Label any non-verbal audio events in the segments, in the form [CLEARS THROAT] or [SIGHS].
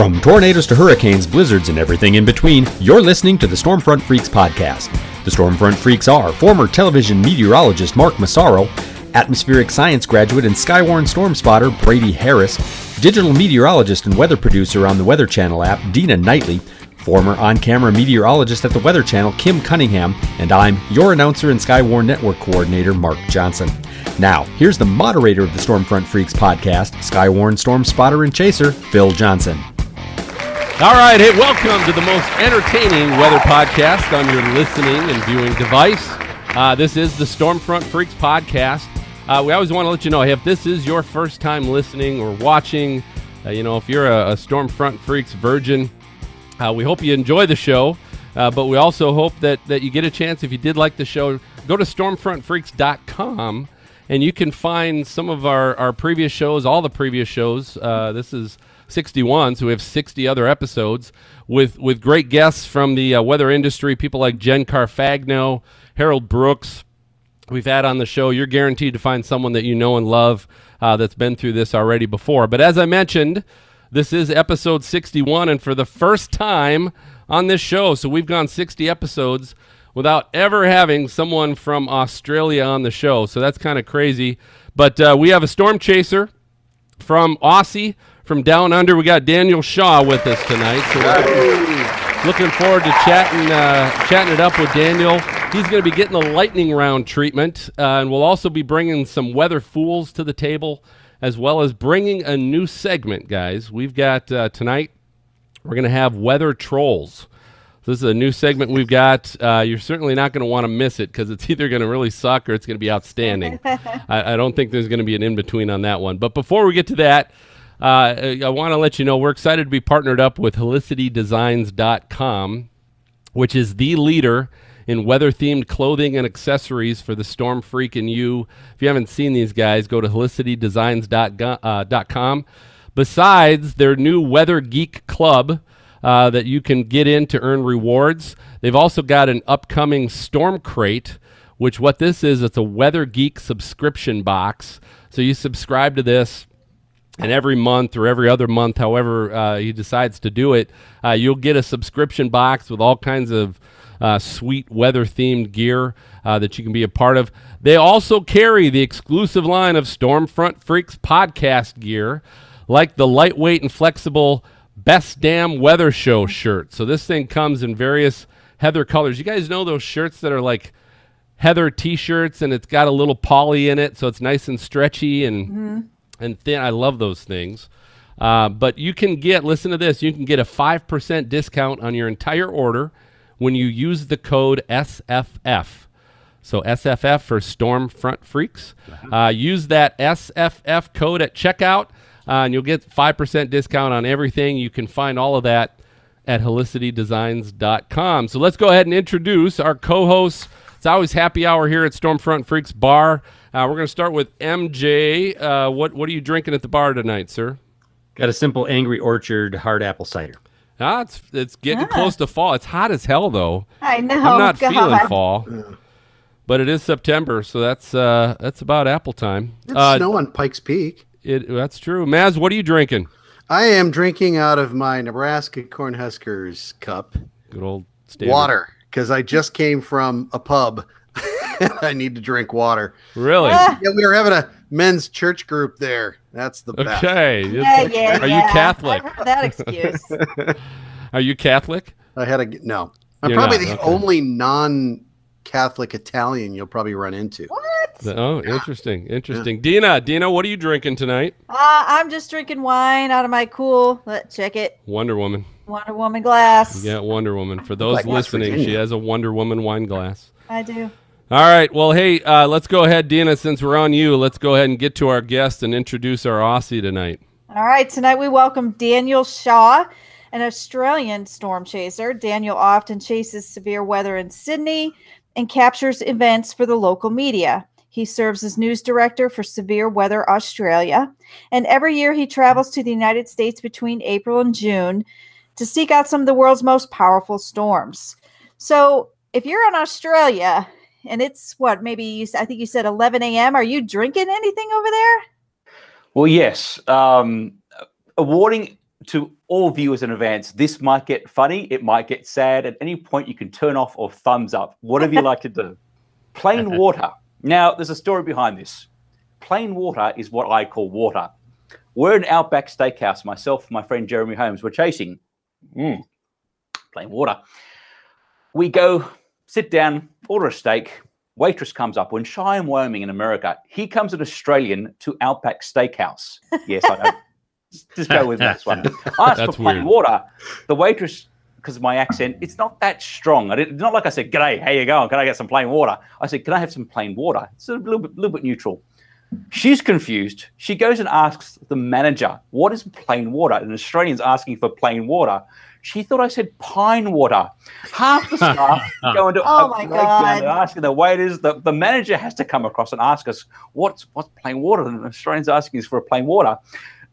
From tornadoes to hurricanes, blizzards, and everything in between, you're listening to the Stormfront Freaks podcast. The Stormfront Freaks are former television meteorologist Mark Massaro, atmospheric science graduate and Skywarn storm spotter Brady Harris, digital meteorologist and weather producer on the Weather Channel app Dina Knightley, former on camera meteorologist at the Weather Channel Kim Cunningham, and I'm your announcer and Skywarn Network coordinator Mark Johnson. Now, here's the moderator of the Stormfront Freaks podcast, Skywarn storm spotter and chaser, Phil Johnson. All right, hey, welcome to the most entertaining weather podcast on your listening and viewing device. Uh, this is the Stormfront Freaks podcast. Uh, we always want to let you know hey, if this is your first time listening or watching, uh, you know, if you're a, a Stormfront Freaks virgin, uh, we hope you enjoy the show. Uh, but we also hope that, that you get a chance, if you did like the show, go to stormfrontfreaks.com and you can find some of our, our previous shows, all the previous shows. Uh, this is 61, so we have 60 other episodes with, with great guests from the uh, weather industry, people like Jen Carfagno, Harold Brooks. We've had on the show. You're guaranteed to find someone that you know and love uh, that's been through this already before. But as I mentioned, this is episode 61, and for the first time on this show, so we've gone 60 episodes without ever having someone from Australia on the show. So that's kind of crazy. But uh, we have a storm chaser from Aussie from down under. We got Daniel Shaw with us tonight. So we're looking forward to chatting uh, chatting it up with Daniel. He's going to be getting the lightning round treatment, uh, and we'll also be bringing some weather fools to the table, as well as bringing a new segment, guys. We've got uh, tonight. We're going to have weather trolls. So this is a new segment we've got. Uh, you're certainly not going to want to miss it because it's [LAUGHS] either going to really suck or it's going to be outstanding. [LAUGHS] I, I, don't think there's going to be an in between on that one. But before we get to that, uh, I want to let you know we're excited to be partnered up with HelicityDesigns.com, which is the leader in weather themed clothing and accessories for the storm freak and you. If you haven't seen these guys, go to HelicityDesigns.com. Uh, Besides their new Weather Geek Club, uh, that you can get in to earn rewards. They've also got an upcoming Storm Crate, which what this is, it's a Weather Geek subscription box. So you subscribe to this, and every month or every other month, however uh, he decides to do it, uh, you'll get a subscription box with all kinds of uh, sweet weather themed gear uh, that you can be a part of. They also carry the exclusive line of Stormfront Freaks podcast gear, like the lightweight and flexible Best Damn Weather Show shirt. So this thing comes in various heather colors. You guys know those shirts that are like heather t-shirts and it's got a little poly in it so it's nice and stretchy and mm-hmm. And thin. I love those things. Uh, but you can get listen to this. You can get a five percent discount on your entire order when you use the code SFF. So SFF for Storm Front Freaks. Uh-huh. Uh, use that SFF code at checkout uh, and you'll get 5% discount on everything. You can find all of that at helicitydesigns.com. So let's go ahead and introduce our co hosts. It's always happy hour here at Stormfront Freaks Bar. Uh, we're going to start with MJ. Uh, what, what are you drinking at the bar tonight, sir? Got a simple Angry Orchard hard apple cider. Ah, it's, it's getting ah. close to fall. It's hot as hell, though. I know. I'm not [LAUGHS] God. feeling fall. But it is September, so that's uh, that's about apple time. It's uh, snow on Pikes Peak. It, that's true. Maz, what are you drinking? I am drinking out of my Nebraska Cornhuskers cup. Good old standard. water because I just came from a pub. [LAUGHS] I need to drink water. Really? Yeah, we were having a men's church group there. That's the best. Okay. Yeah, yeah, Are yeah. you Catholic? that excuse. [LAUGHS] Are you Catholic? I had a no. I'm You're probably not, the okay. only non-Catholic Italian you'll probably run into. What? Oh, interesting, interesting. Dina, Dina, what are you drinking tonight? Uh, I'm just drinking wine out of my cool. Let's check it. Wonder Woman. Wonder Woman glass. You got Wonder Woman. For those Like listening, she has a Wonder Woman wine glass. I do. All right. Well, hey, uh, let's go ahead, Dina. Since we're on you, let's go ahead and get to our guest and introduce our Aussie tonight. All right. Tonight we welcome Daniel Shaw, an Australian storm chaser. Daniel often chases severe weather in Sydney and captures events for the local media. He serves as news director for Severe Weather Australia, and every year he travels to the United States between April and June to seek out some of the world's most powerful storms. So, if you're in Australia and it's what maybe you, I think you said 11 a.m., are you drinking anything over there? Well, yes. Um, warning to all viewers in advance, this might get funny, it might get sad. At any point, you can turn off or thumbs up, whatever you like to do. [LAUGHS] Plain water. Now, there's a story behind this. Plain water is what I call water. We're in Outback Steakhouse. Myself, my friend Jeremy Holmes, we're chasing mm, plain water. We go sit down, order a steak. Waitress comes up. We're in Wyoming, in America. he comes an Australian to Outback Steakhouse. Yes, I know. [LAUGHS] Just go with this one. I asked for plain weird. water. The waitress, because of my accent, it's not that strong. I didn't, not like I said, "G'day, how you going? Can I get some plain water?" I said, "Can I have some plain water?" It's a little bit, little bit neutral. She's confused. She goes and asks the manager, "What is plain water?" An Australian's asking for plain water. She thought I said pine water. Half the staff [LAUGHS] go into Oh a my. God. They're asking the waiters. The, the manager has to come across and ask us, "What's what's plain water?" And the Australian's asking us for a plain water.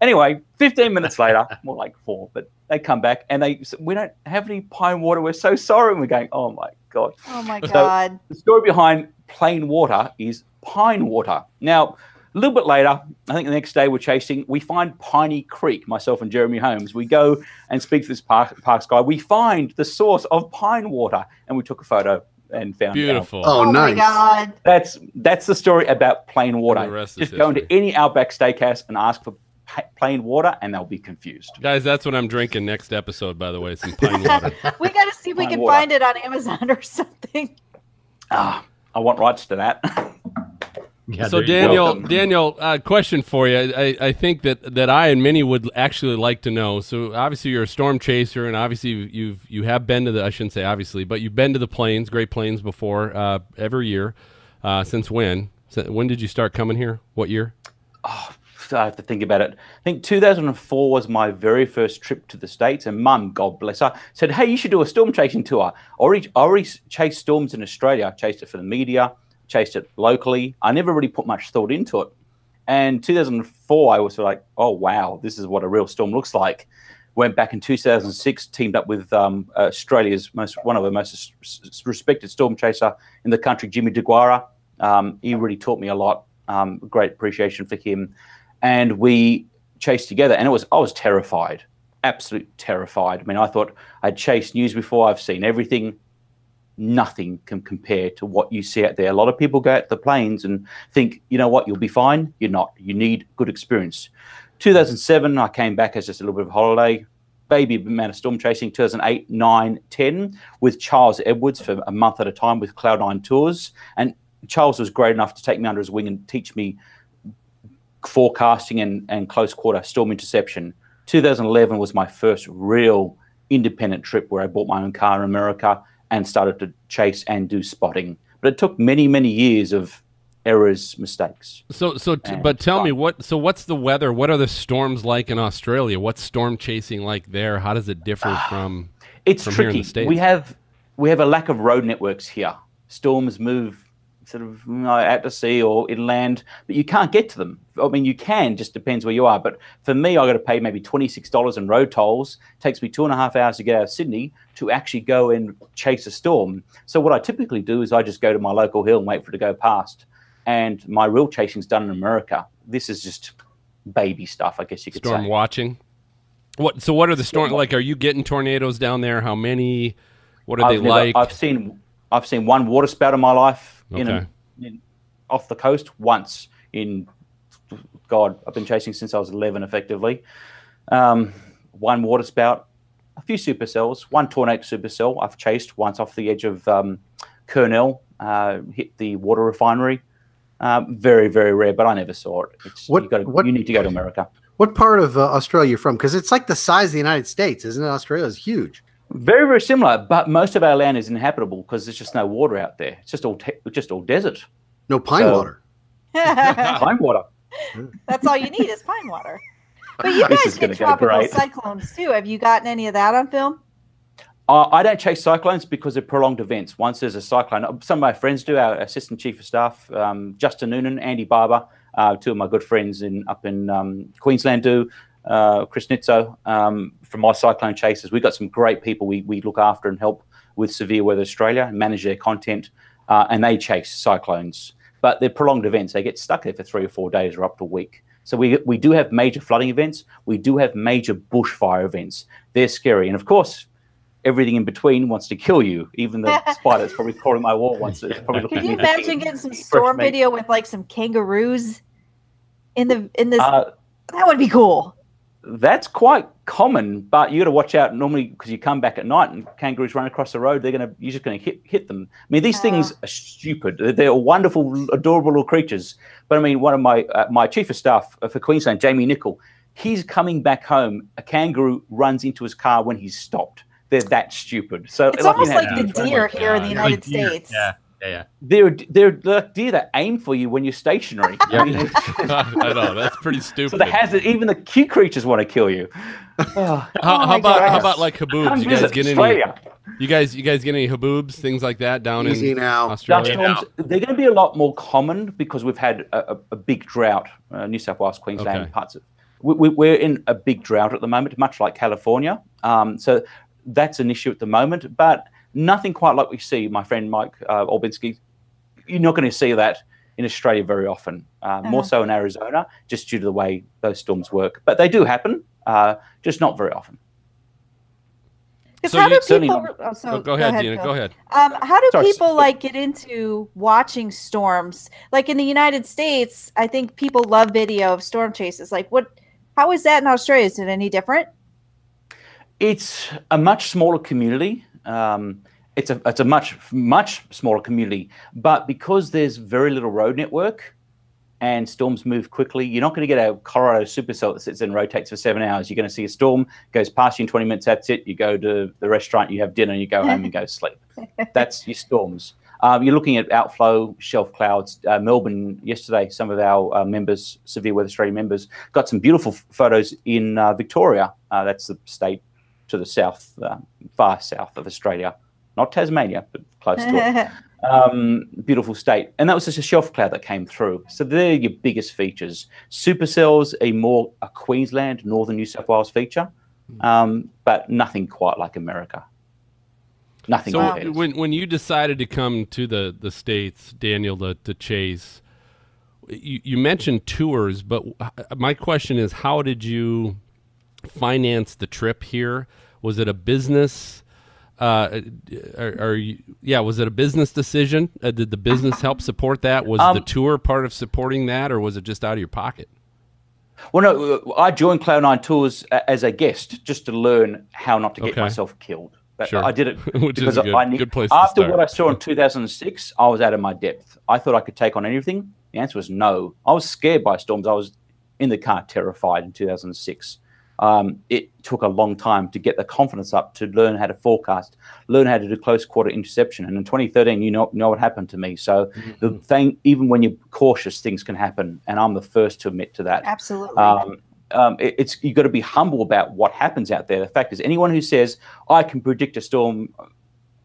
Anyway, 15 minutes later, [LAUGHS] more like four, but they come back and they s- we don't have any pine water. We're so sorry. And we're going, oh my god. Oh my So- god. The story behind plain water is pine water. Now, a little bit later, I think the next day we're chasing, we find Piney Creek, myself and Jeremy Holmes. We go and speak to this park, parks guy. We find the source of pine water and we took a photo and found out. Beautiful. Oh, Oh, my nice. god. That's that's the story about plain The water. rest is Just go into any Outback Steakhouse and ask for plain water, and they'll be confused. Guys, that's what I'm drinking next episode, by the way. Some pine water. [LAUGHS] We got to see if we can water. find it on Amazon or something. Ah, I want rights to that. [LAUGHS] Yeah, so there you go. Daniel, Welcome. Daniel, uh, question for you. I, I think that, that I and many would actually like to know. So obviously you're a storm chaser, and obviously you've, you've you have been to the I shouldn't say obviously, but you've been to the plains, Great Plains before uh, every year. Uh, since when? So when did you start coming here? What year? I have to think about it. I think 2004 was my very first trip to the States, and Mum, God bless her, said, "Hey, you should do a storm chasing tour." I already, I already chased storms in Australia. I chased it for the media, chased it locally. I never really put much thought into it. And 2004, I was sort of like, "Oh wow, this is what a real storm looks like." Went back in 2006, teamed up with um, Australia's most one of the most respected storm chaser in the country, Jimmy DeGuara. Um, he really taught me a lot. Um, great appreciation for him and we chased together. And it was i was terrified absolute terrified. I mean i thought i'd chased news before. I've seen everything. Nothing can compare to what you see out there. A lot of people go out to the plains and think you know what? You'll be fine. You're not. You need good experience. 2007 i came back as just a little bit of holiday. Baby amount of storm chasing. 2008 9 10 with charles edwards for a month at a time with cloud9 tours. And charles was great enough to take me under his wing and teach me forecasting and, and close quarter storm interception. 2011 was my first real independent trip where I bought my own car in America and started to chase and do spotting. But it took many, many years of errors, mistakes. So so, t- but tell me what. So what's the weather? What are the storms like in Australia? What's storm chasing like there? How does it differ ah, from? It's From here in the tricky. We have we have a lack of road networks here. Storms move sort of you know, out to sea or inland, but you can't get to them. I mean, you can, just depends where you are. But for me, I got to pay maybe twenty six dollars in road tolls. It takes me two and a half hours to get out of Sydney to actually go and chase a storm. So what I typically do is I just go to my local hill and wait for it to go past. And my real chasing's done in America. This is just baby stuff, I guess you could storm say. Storm watching. What? So what are the storm like? Are you getting tornadoes down there? How many? What are I've, they never- like? I've seen I've seen one water spout in my life in, a, in off the coast once in God I've been chasing since I was 11 effectively. Um, one water spout, a few supercells, one tornado supercell I've chased once off the edge of um, Kurnell, uh, hit the water refinery. Um, very very rare, but I never saw it. It's, What- you, gotta, what- you need to go to America. What part of uh, Australia you from? Because it's like the size of the United States, isn't it? Australia is huge. Very, very similar, but most of our land is inhabitable because there's just no water out there. It's just all te- just all desert, No pine So- water. [LAUGHS] Pine water. That's all you need is pine water. [LAUGHS] But you This guys get tropical great. cyclones too. Have you gotten any of that on film? Uh, I don't chase cyclones because they're prolonged events. Once there's a cyclone, uh, some of my friends do. Our assistant chief of staff, um, Justin Noonan, Andy Barber, uh, two of my good friends in up in um, Queensland do. Uh, Chris Nitzo um, from my cyclone chasers. We've got some great people we, we look after and help with Severe Weather Australia and manage their content, uh, and they chase cyclones. But they're prolonged events. They get stuck there for three or four days or up to a week. So we we do have major flooding events. We do have major bushfire events. They're scary, and of course, everything in between wants to kill you. Even the [LAUGHS] spider's probably crawling my wall once. to. Probably looking Can you imagine getting some [LAUGHS] storm video with like some kangaroos in the in this? Uh, that would be cool. That's quite common, but you got to watch out normally because you come back at night and kangaroos run across the road. They're gonna you're just gonna hit hit them. I mean, these things are stupid. They're- They're wonderful, adorable little creatures. But I mean, one of my uh, my chief of staff for Queensland, Jamie Nicol, he's coming back home. A kangaroo runs into his car when he's stopped. They're that stupid. So It's you almost know, like the deer here in uh, the United. States. Yeah, yeah, yeah. they're they're like deer that aim for you when you're stationary. [LAUGHS] I mean, [LAUGHS] [LAUGHS] I know that's pretty stupid. so the hazard, even the cute creatures want to kill you. Oh, how, Oh how my about how about like haboobs? You guys visit get any? You guys, you guys get any haboobs, things like that down Easy in now. Dust Australia? storms, they're going to be a lot more common because we've had a, a, a big drought. Uh, New South Wales, Queensland, Okay. parts of we, we, we're in a big drought at the moment, much like California. Um, so that's an issue at the moment, but nothing quite like we see. My friend Mike uh, Olbinski, you're not going to see that in Australia very often. Uh, More Uh-huh. so in Arizona, just due to the way those storms work. But they do happen, uh, just not very often. So how do people? not- Oh, so, Oh, go ahead, Dina. Phil. Go ahead. Um, how do Sorry, people so- like get into watching storms? Like in the United States, I think people love video of storm chases. Like, what? How is that in Australia? Is it any different? It's a much smaller community. Um, it's a it's a much much smaller community, but because there's very little road network, and storms move quickly, you're not going to get a Colorado supercell that sits and rotates for seven hours. You're going to see a storm goes past you in 20 minutes. That's it. You go to the restaurant, you have dinner, you go home and go sleep. [LAUGHS] That's your storms. Um, you're looking at outflow shelf clouds. Uh, Melbourne yesterday, some of our uh, members, Severe Weather Australia members, got some beautiful photos in uh, Victoria. Uh, that's the state to the south, uh, far south of Australia, not Tasmania, but close to it. [LAUGHS] Um, beautiful state, and that was just a shelf cloud that came through. So they're your biggest features. Supercells, a more a Queensland, northern New South Wales feature, um, but nothing quite like America. Nothing. So compares. when when you decided to come to the the states, Daniel, to, to chase, you, you mentioned tours, but my question is, how did you finance the trip here? Was it a business? Uh, are, are you, yeah, was it a business decision? Uh, did the business help support that? Was the Um, tour part of supporting that, or was it just out of your pocket? Well, no, uh, I joined Cloud9 Tours as a guest just to learn how not to get Okay. myself killed. That- Sure. I did it [LAUGHS] because a good- I need, good place to After what I saw in 2006, I was out of my depth. I thought I could take on anything. The answer was no. I was scared by storms. I was in the car terrified in 2006. Um, it took a long time to get the confidence up to learn how to forecast, learn how to do close quarter interception. And in 2013, you know, know what happened to me. So the thing, even when you're cautious, things can happen, and I'm the first to admit to that. Absolutely. Um, um, it- it's you've got to be humble about what happens out there. The fact is, anyone who says I can predict a storm,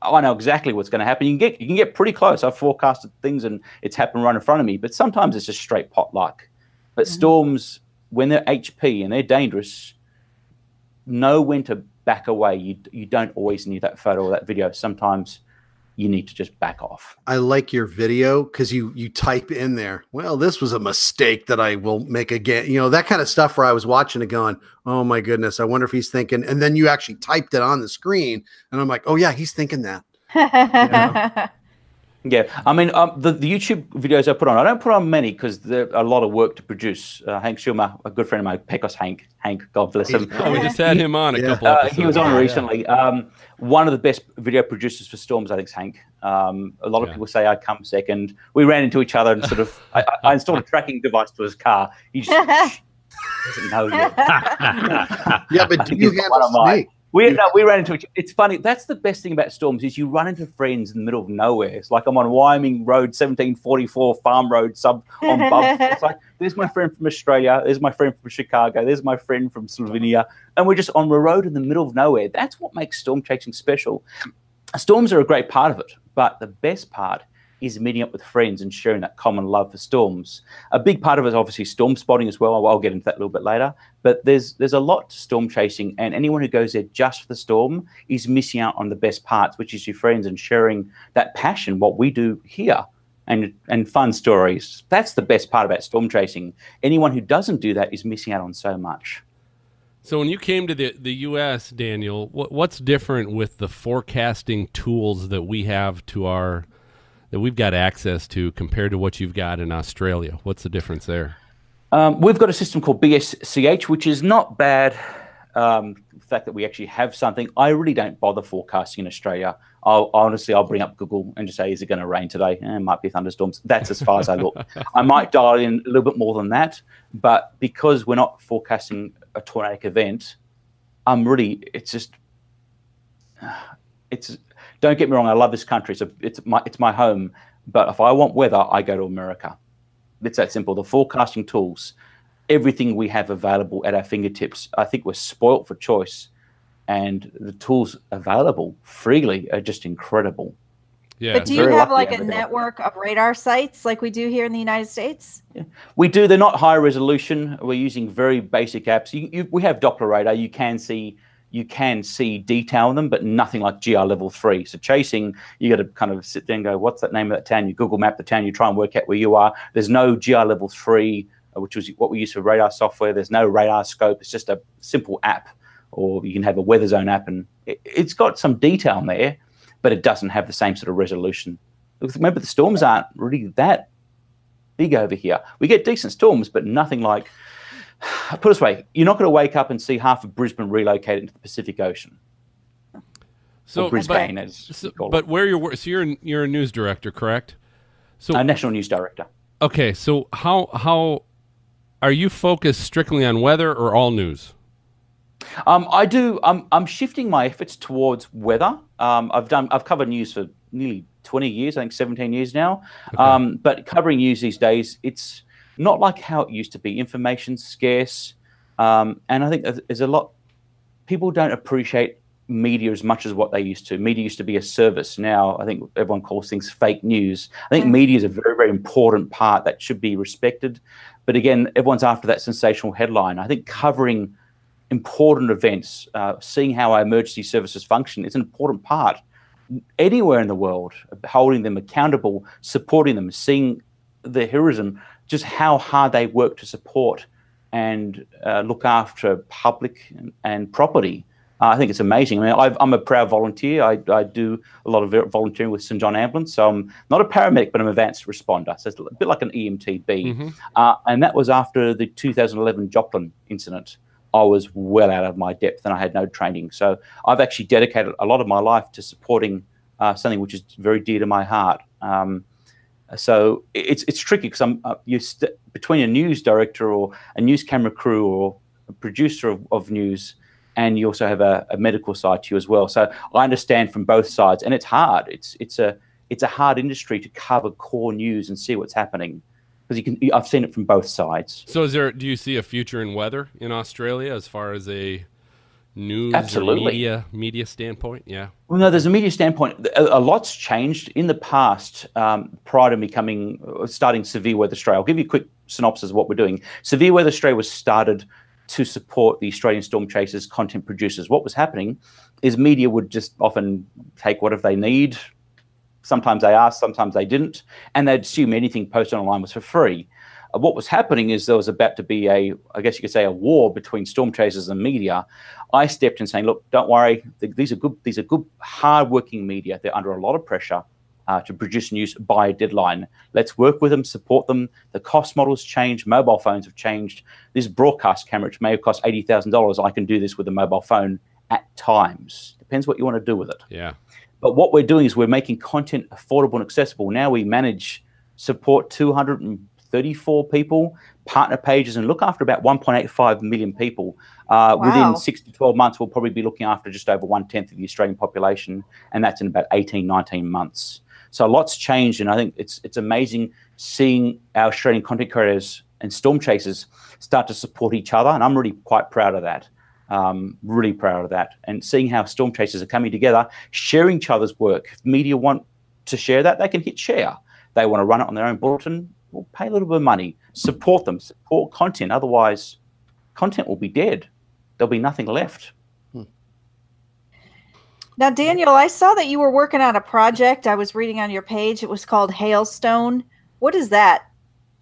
I know exactly what's going to happen. You can get you can get pretty close. I've forecasted things and it's happened right in front of me. But sometimes it's just straight pot luck. But storms, when they're HP and they're dangerous, know when to back away. You you don't always need that photo or that video. Sometimes you need to just back off. I like your video because you you type in there. Well, this was a mistake that I will make again. You know that kind of stuff where I was watching it, going, "Oh my goodness, I wonder if he's thinking." And then you actually typed it on the screen, and I'm like, "Oh yeah, he's thinking that." [LAUGHS] Yeah, I mean, um, the, the YouTube videos I put on, I don't put on many because they're a lot of work to produce. Uh, Hank Schyma, a good friend of mine, Pecos Hank, Hank, God bless him. Oh, we just had him on a Yeah. couple. Uh, episodes he was on ago. recently. Um, one of the best video producers for Storms, I think, is Hank. Um, a lot of Yeah. people say I come second. We ran into each other and sort of, I, I- I installed a tracking device to his car. He just [LAUGHS] doesn't know yet. [LAUGHS] [LAUGHS] Yeah, but do you He's handle one snake? We, no, we ran into each It's funny. That's the best thing about storms is you run into friends in the middle of nowhere. It's like I'm on Wyoming Road, 1744 Farm Road, sub on Bub. [LAUGHS] It's like there's my friend from Australia. There's my friend from Chicago. There's my friend from Slovenia, and we're just on the road in the middle of nowhere. That's what makes storm chasing special. Storms are a great part of it, but the best part is meeting up with friends and sharing that common love for storms. A big part of it is obviously storm spotting as well. I'll, get into that a little bit later. But there's there's a lot to storm chasing, and anyone who goes there just for the storm is missing out on the best parts, which is your friends and sharing that passion. What we do here and and fun stories. That's the best part about storm chasing. Anyone who doesn't do that is missing out on so much. So when you came to the the U.S., Daniel, what, what's different with the forecasting tools that we have to our that we've got access to compared to what you've got in Australia? What's the difference there? Um, we've got a system called BSCH, which is not bad. Um, the fact that we actually have something, I really don't bother forecasting in Australia. I'll, honestly, I'll bring up Google and just say, "Is it going to rain today?" Eh, it might be thunderstorms. That's as far as I look. [LAUGHS] I might dial in a little bit more than that, but because we're not forecasting a tornadic event, I'm really. It's just. It's. Don't get me wrong. I love this country. It's a, It's my. It's my home. But if I want weather, I go to America. It's that simple. The forecasting tools, everything we have available at our fingertips. I think we're spoilt for choice, and the tools available freely are just incredible. Yeah. But do you very have like a over network of radar sites like we do here in the United States? Yeah. We do. They're not high resolution. We're using very basic apps. You, you, we have Doppler radar. You can see you can see detail in them, but nothing like GR level three. So chasing, you got to kind of sit there and go, "What's that name of that town?" You Google map the town. You try and work out where you are. There's no GR level three, uh, which was what we use for radar software. There's no radar scope. It's just a simple app, or you can have a weather zone app, and it, it's got some detail in there, but it doesn't have the same sort of resolution. Because Remember, the storms aren't really that big over here. We get decent storms, but nothing like. [SIGHS] Put it this way: you're not going to wake up and see half of Brisbane relocated into the Pacific Ocean. So, Brisbane, but, as so, you call it. but where you're so you're you're a news director, correct? So Uh, national news director. okay, so how how are you focused strictly on weather or all news? Um, I do. I'm, I'm shifting my efforts towards weather. Um, I've done. I've covered news for nearly 20 years. I think 17 years now. Um, but covering news these days, it's not like how it used to be. Information scarce, um, and I think there's- a lot. People don't appreciate media as much as what they used to. Media used to be a service. Now I think everyone calls things fake news. I think Mm. media is a very, very important part that should be respected. But again, everyone's after that sensational headline. I think covering important events, uh, seeing how our emergency services function is an important part. Anywhere in the world, holding them accountable, supporting them, seeing the heroism, just how hard they work to support and uh, look after public and, and property. Uh, I think it's amazing. I mean, I've, I'm a proud volunteer. I, I do a lot of volunteering with St John Ambulance. So I'm not a paramedic, but I'm an advanced responder. So it's a bit like an EMTB. Mhm. Uh, and that was after the 2011 Joplin incident. I was well out of my depth and I had no training. So I've actually dedicated a lot of my life to supporting uh, something which is very dear to my heart. Um, so it's it's tricky because I'm uh, st- between a news director or a news camera crew or a producer of, of news, and you also have a, a medical side to you as well. So I understand from both sides, and it's hard. It's it's a it's a hard industry to cover core news and see what's happening because you can. I've seen it from both sides. So is there do you see a future in weather in Australia as far as a news or Absolutely. media media standpoint? Yeah. Well, no, there's a media standpoint. A, a lot's changed in the past. Um, prior to becoming uh, starting Severe Weather Australia, I'll give you a quick synopsis of what we're doing. Severe Weather Australia was started to support the Australian storm chasers, content producers. What was happening is media would just often take whatever they need. Sometimes they asked, sometimes they didn't, and they'd assume anything posted online was for free. What was happening is there was about to be a, I guess you could say, a war between storm chasers and media. I stepped in saying, "Look, don't worry. These are good. These are good, hard-working media. They're under a lot of pressure uh, to produce news by a deadline. Let's work with them, support them. The cost models changed. Mobile phones have changed. This broadcast camera, which may have cost eighty thousand dollars, I can do this with a mobile phone at times. Depends what you want to do with it. Yeah. But what we're doing is we're making content affordable and accessible. Now we manage, support 234 people, partner pages, and look after about 1.85 million people. Uh, Wow. Within six to 12 months, we'll probably be looking after just over one tenth of the Australian population, and that's in about 18, 19 months. So lots changed, and I think it's it's amazing seeing our Australian content creators and storm chasers start to support each other, and I'm really quite proud of that. Um, really proud of that, and seeing how storm chasers are coming together, sharing each other's work. If media want to share that, they can hit share. They want to run it on their own bulletin. We'll pay a little bit of money, support them, support content. Otherwise, content will be dead. There'll be nothing left. Now, Daniel, I saw that you were working on a project. I was reading on your page. It was called Hailstone. What is that?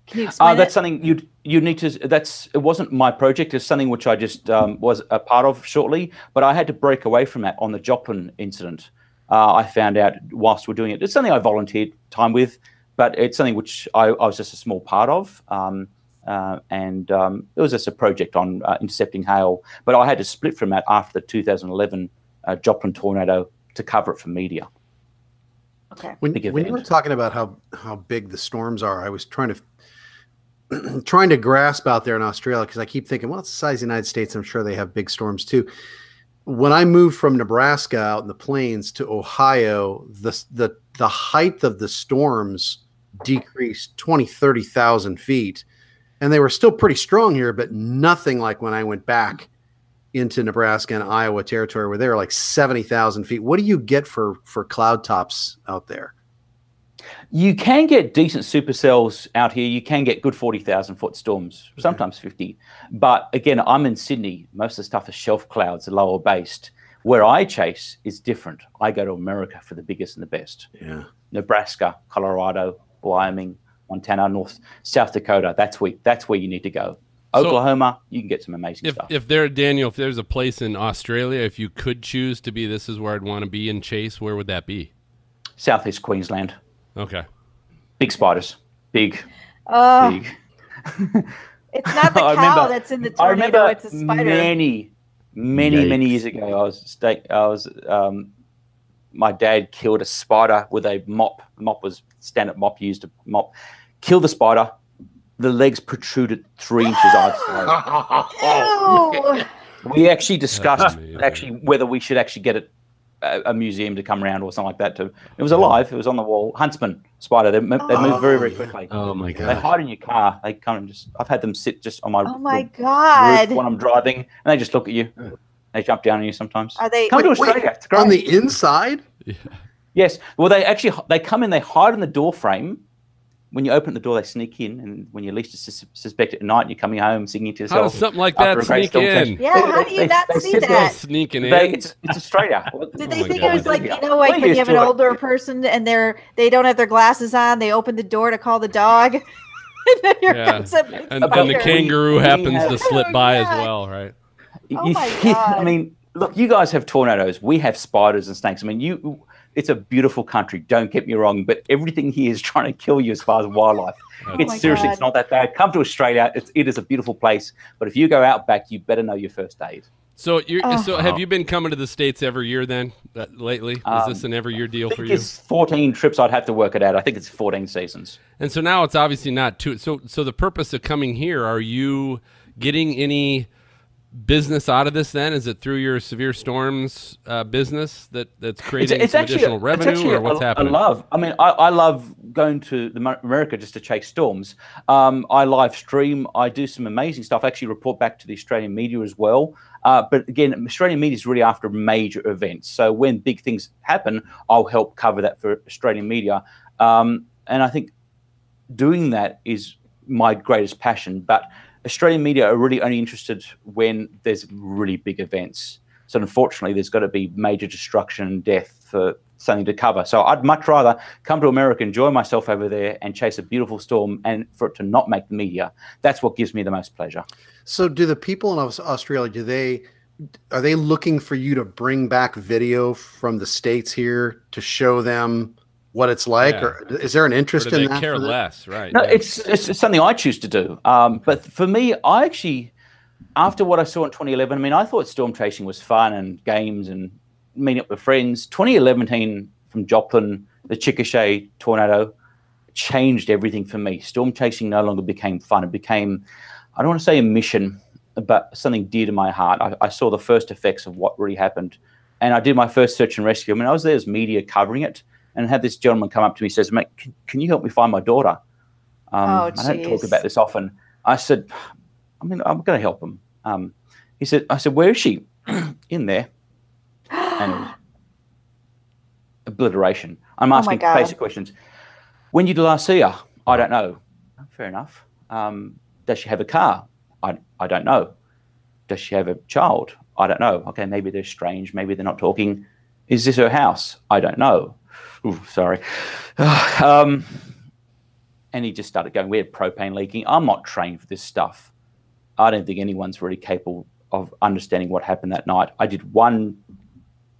Can you explain Uh, that's it? something you you need to. That's it wasn't my project. It's something which I just um, was a part of shortly, but I had to break away from that on the Joplin incident. Uh, I found out whilst we're doing it. It's something I volunteered time with, but it's something which I, I was just a small part of. Um, uh, and um, it was just a project on uh, intercepting hail. But I had to split from that after the 2011 uh, Joplin tornado to cover it for media. Okay. When, when you were talking about how how big the storms are, I was trying to [CLEARS THROAT] trying to grasp out there in Australia because I keep thinking, well, it's the size of the United States. I'm sure they have big storms too. When I moved from Nebraska out in the plains to Ohio, the the the height of the storms decreased 20, 30,000 feet. And they were still pretty strong here, but nothing like when I went back into Nebraska and Iowa territory where they were like 70,000 feet. What do you get for for cloud tops out there? You can get decent supercells out here. You can get good 40,000 foot storms, sometimes 50. But again, I'm in Sydney. Most of the stuff is shelf clouds, lower based. Where I chase is different. I go to America for the biggest and the best. Yeah. Nebraska, Colorado, Wyoming, Montana, North, South Dakota. That's where that's where you need to go. So- Oklahoma, you can get some amazing If stuff. if there, Daniel, if there's a place in Australia, if you could choose to be, this is where I'd want to be in chase. Where would that be? Southeast Queensland, Okay. big spiders, big, Oh, big. [LAUGHS] it's not the [LAUGHS] cow remember- that's in the I tornado. remember It's a spider. many, many, many years ago. I was sta- I was um, my dad killed a spider with a mop. Mop was standard mop used to mop. kill the spider. The legs protruded three inches either side. [LAUGHS] We actually discussed actually whether we should actually get it a, a museum to come around or something like that. To it was alive. It was on the wall. Huntsman spider. They, mo- they move very very quickly. Oh, oh my god! They hide in your car. They come and just. I've had them sit just on my Oh my roof God. when I'm driving, and they just look at you. They jump down on you sometimes. Are they? Come to Wait, wait, Australia. It's great. On the inside? Yes. Well, they actually they come in. They hide in the door frame. When you open the door, they sneak in, and when you least sus- suspect it at night, and you're coming home singing to How yourself. does something like that a sneak in? session. Yeah, how do you They- not they see sit Go there. that? sneaking in. They, it's, it's Australia. Did Oh they my think God. it was like you know, like when you have to an it. older person and they're they don't have their glasses on, they open the door to call the dog, [LAUGHS] and then here Yeah. comes a And then the kangaroo happens to slip Oh, by as well, right? Oh You- my [LAUGHS] I mean, look, you guys have tornadoes. We have spiders and snakes. I mean, you. It's a beautiful country. Don't get me wrong, but everything here is [LAUGHS] trying to kill you as far as wildlife. Oh it's seriously, God. it's not that bad. Come to Australia. It's, it is a beautiful place. But if you go out back, you better know your first aid. So you're Oh. so have you been coming to the states every year then? Uh, lately, is Um, this an every year deal I for you? it's 14 trips. I'd have to work it out. I think it's 14 seasons. And so now it's obviously not too. So so the purpose of coming here, are you getting any business out of this? Then is it through your severe storms uh, business that that's creating some additional it's revenue, actually or what's a, happening? I love. I mean, I, I love going to the, America just to chase storms. Um, I live stream. I do some amazing stuff. I actually report back to the Australian media as well. Uh, but again, Australian media is really after major events. So when big things happen, I'll help cover that for Australian media. Um, and I think doing that is my greatest passion. But Australian media are really only interested when there's really big events. So unfortunately, there's got to be major destruction and death for something to cover. So I'd much rather come to America, enjoy myself over there, and chase a beautiful storm, and for it to not make the media. That's what gives me the most pleasure. So do the people in Australia, do they are they looking for you to bring back video from the states here to show them what it's like Yeah. or is there an Or interest do in they that? care for less? Right. No, yeah. it's, it's it's something I choose to do. Um, but for me, I actually, after what I saw in 2011, I mean, I thought storm chasing was fun and games and meeting up with friends. 2011 from Joplin, the Chickasha tornado changed everything for me. Storm chasing no longer became fun. It became, I don't want to say a mission, but something dear to my heart. I, I saw the first effects of what really happened. And I did my first search and rescue. I mean, I was there as media covering it and had this gentleman come up to me and says, mate, can, can you help me find my daughter? Um, Oh, I don't talk about this often. I said, I mean, I'm going to help him. Um, he said, I said, where is she? [CLEARS THROAT] In there. And [GASPS] obliteration. I'm Oh asking God. basic questions. When did you last see her? I don't know. Fair enough. Um, does she have a car? I, I don't know. Does she have a child? I don't know. Okay, maybe they're strange. Maybe they're not talking. Is this her house? I don't know. Ooh, sorry. [SIGHS] um, and he just started going, We had propane leaking. I'm not trained for this stuff. I don't think anyone's really capable of understanding what happened that night. I did one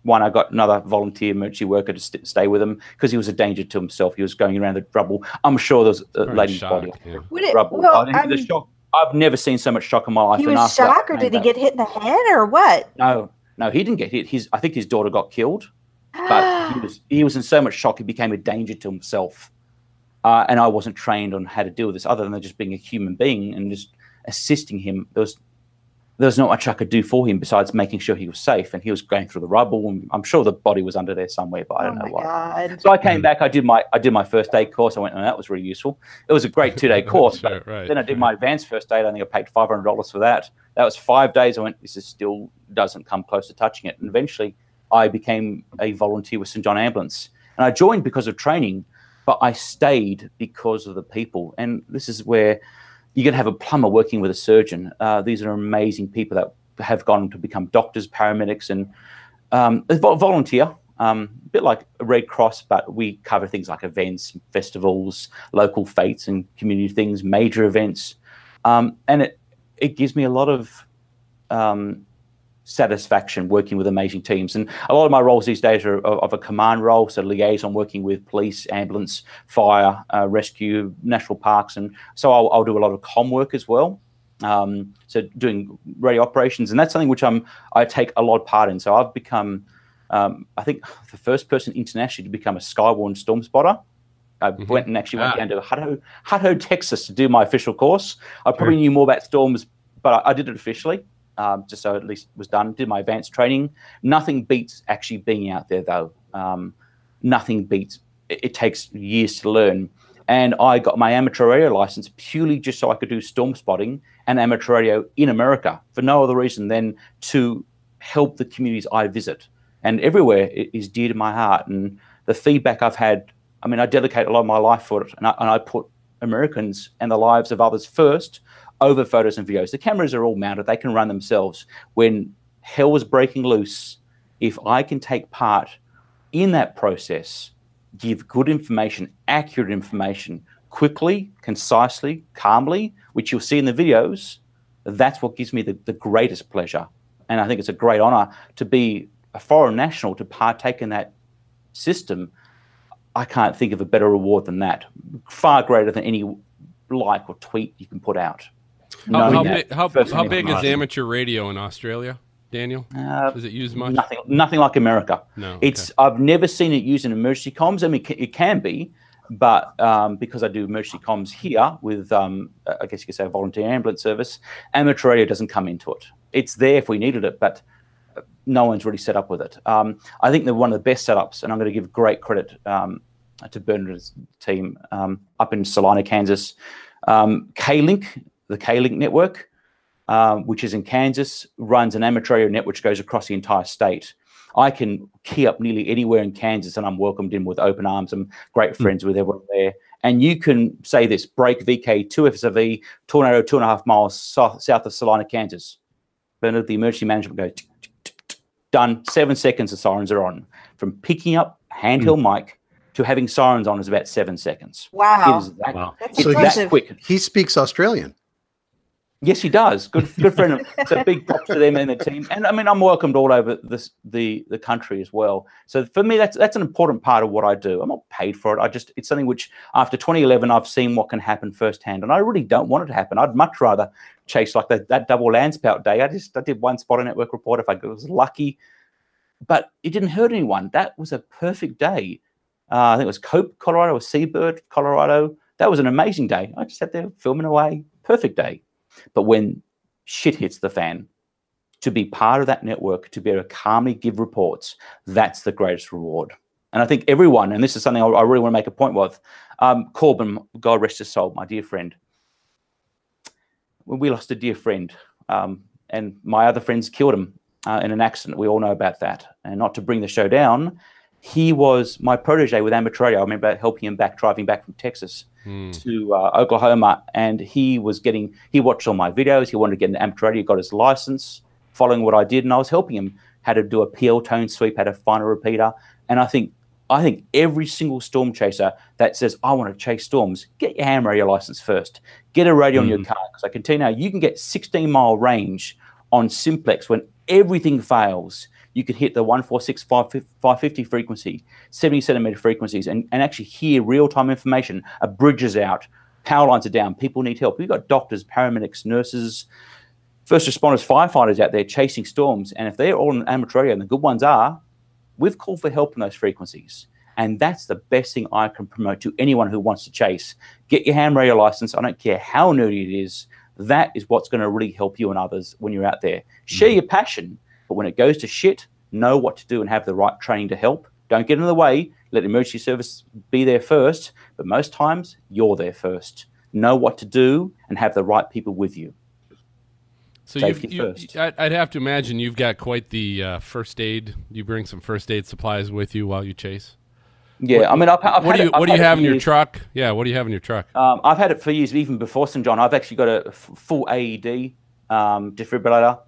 one, I got another volunteer emergency worker to st- stay with him because he was a danger to himself. He was going around the rubble. I'm sure there was a Very lady's shocked, body. yeah. Would it, Rubble. well, I mean, the shock. I've never seen so much shock in my life. he and was shocked, or did he get hit in the head, or what? No, no, he didn't get hit. His, I think his daughter got killed, but he was he was in so much shock he became a danger to himself. Uh, and I wasn't trained on how to deal with this, other than just being a human being and just assisting him. There was there was not much I could do for him besides making sure he was safe. And he was going through the rubble, and I'm sure the body was under there somewhere, but I oh don't know my what. god! So I came back. I did my I did my first aid course. I went, and that was really useful. It was a great two day [LAUGHS] course. Sure, but right, then I did right. my advanced first aid. I think I paid five hundred dollars for that. That was five days. I went. This is still doesn't come close to touching it. And eventually, I became a volunteer with St John Ambulance, and I joined because of training, but I stayed because of the people. And this is where you're going to have a plumber working with a surgeon. Uh, these are amazing people that have gone to become doctors, paramedics, and um, volunteer. Um, a bit like Red Cross, but we cover things like events, festivals, local fetes, and community things, major events, um, and it it gives me a lot of um, satisfaction working with amazing teams. And a lot of my roles these days are of, a command role, so liaison working with police, ambulance, fire, uh, rescue, national parks, and so I'll, I'll do a lot of com work as well. Um, so doing radio operations, and that's something which I'm I take a lot of part in. So I've become, um, I think, the first person internationally to become a Skywarn storm spotter. I went and actually went Ah. down to Hutto, Hutto, Texas to do my official course. I probably knew more about storms, but I, I did it officially, um, just so at least was done. Did my advanced training. Nothing beats actually being out there, though. Um, nothing beats. It, it takes years to learn. And I got my amateur radio license purely just so I could do storm spotting and amateur radio in America for no other reason than to help the communities I visit. And everywhere is dear to my heart. And the feedback I've had, I mean, I dedicate a lot of my life for it, and I, and I put Americans and the lives of others first over photos and videos. The cameras are all mounted, they can run themselves. When hell is breaking loose, if I can take part in that process, give good information, accurate information, quickly, concisely, calmly, which you'll see in the videos, that's what gives me the, the greatest pleasure. And I think it's a great honor to be a foreign national to partake in that system. I can't think of a better reward than that. Far greater than any like or tweet you can put out. How, how, that big, how, how big is amateur radio in Australia, Daniel? Uh, Is it used much? Nothing, nothing like America. No, okay. It's I've never seen it used in emergency comms. I mean, it it can be, but um, because I do emergency comms here with, um, I guess you could say, a volunteer ambulance service, amateur radio doesn't come into it. It's there if we needed it, but no one's really set up with it. Um, I think they're one of the best setups, and I'm going to give great credit um, to Bernard's team um, up in Salina, Kansas. Um, K-Link, the K-Link network, um, which is in Kansas, runs an amateur radio network which goes across the entire state. I can key up nearly anywhere in Kansas, and I'm welcomed in with open arms. I'm great friends with everyone there. And you can say this: break VK two FSV tornado two and a half miles south, south of Salina, Kansas. Bernard, the emergency management go tick, tick, tick, tick, done. Seven seconds, the sirens are on. From picking up handheld mic to having sirens on is about seven seconds. Wow, is that, Wow. that's it's So that impressive. quick. He speaks Australian. Yes, he does. Good, [LAUGHS] good friend. So big props to them and the team. And I mean, I'm welcomed all over this the the country as well. So for me, that's that's an important part of what I do. I'm not paid for it. I just it's something which after 2011, I've seen what can happen firsthand, and I really don't want it to happen. I'd much rather chase like that that double landspout day. I just I did one spot network report if I was lucky, but it didn't hurt anyone. That was a perfect day. Uh, I think it was Cope, Colorado, or Seibert, Colorado. That was an amazing day. I just sat there filming away. Perfect day. But when shit hits the fan, to be part of that network, to be able to calmly give reports, that's the greatest reward. And I think everyone, and this is something I, really want to make a point with, um, Corbin, God rest his soul, my dear friend. When we lost a dear friend, um, and my other friends killed him uh, in an accident. We all know about that. And not to bring the show down, he was my protege with amateur radio. I remember helping him back, driving back from Texas Hmm. to uh, Oklahoma, and he was getting he watched all my videos. He wanted to get an amateur radio, got his license, following what I did, and I was helping him how to do a PL tone sweep, how to find a repeater. And I think I think every single storm chaser that says I want to chase storms, get your ham radio license first. Get a radio mm. on your car because I can tell you now you can get 16 mile range on simplex when everything fails. You could hit the 146 550 frequency, 70 centimeter frequencies, and, and actually hear real time information. A bridge is out, power lines are down, people need help. We've got doctors, paramedics, nurses, first responders, firefighters out there chasing storms. And if they're all on amateur radio, and the good ones are, we've called for help on those frequencies. And that's the best thing I can promote to anyone who wants to chase. Get your ham radio license. I don't care how nerdy it is. That is what's going to really help you and others when you're out there. Share mm-hmm. your passion, but when it goes to shit, know what to do and have the right training to help. Don't get in the way. Let emergency service be there first. But most times, you're there first. Know what to do and have the right people with you. So you, I'd have to imagine you've got quite the uh, first aid. You bring some first aid supplies with you while you chase. Yeah, what, I mean, I've, I've what do you it, what do you have in your truck? Yeah, what do you have in your truck? Um, I've had it for years, even before St John. I've actually got a f- full AED um, defibrillator.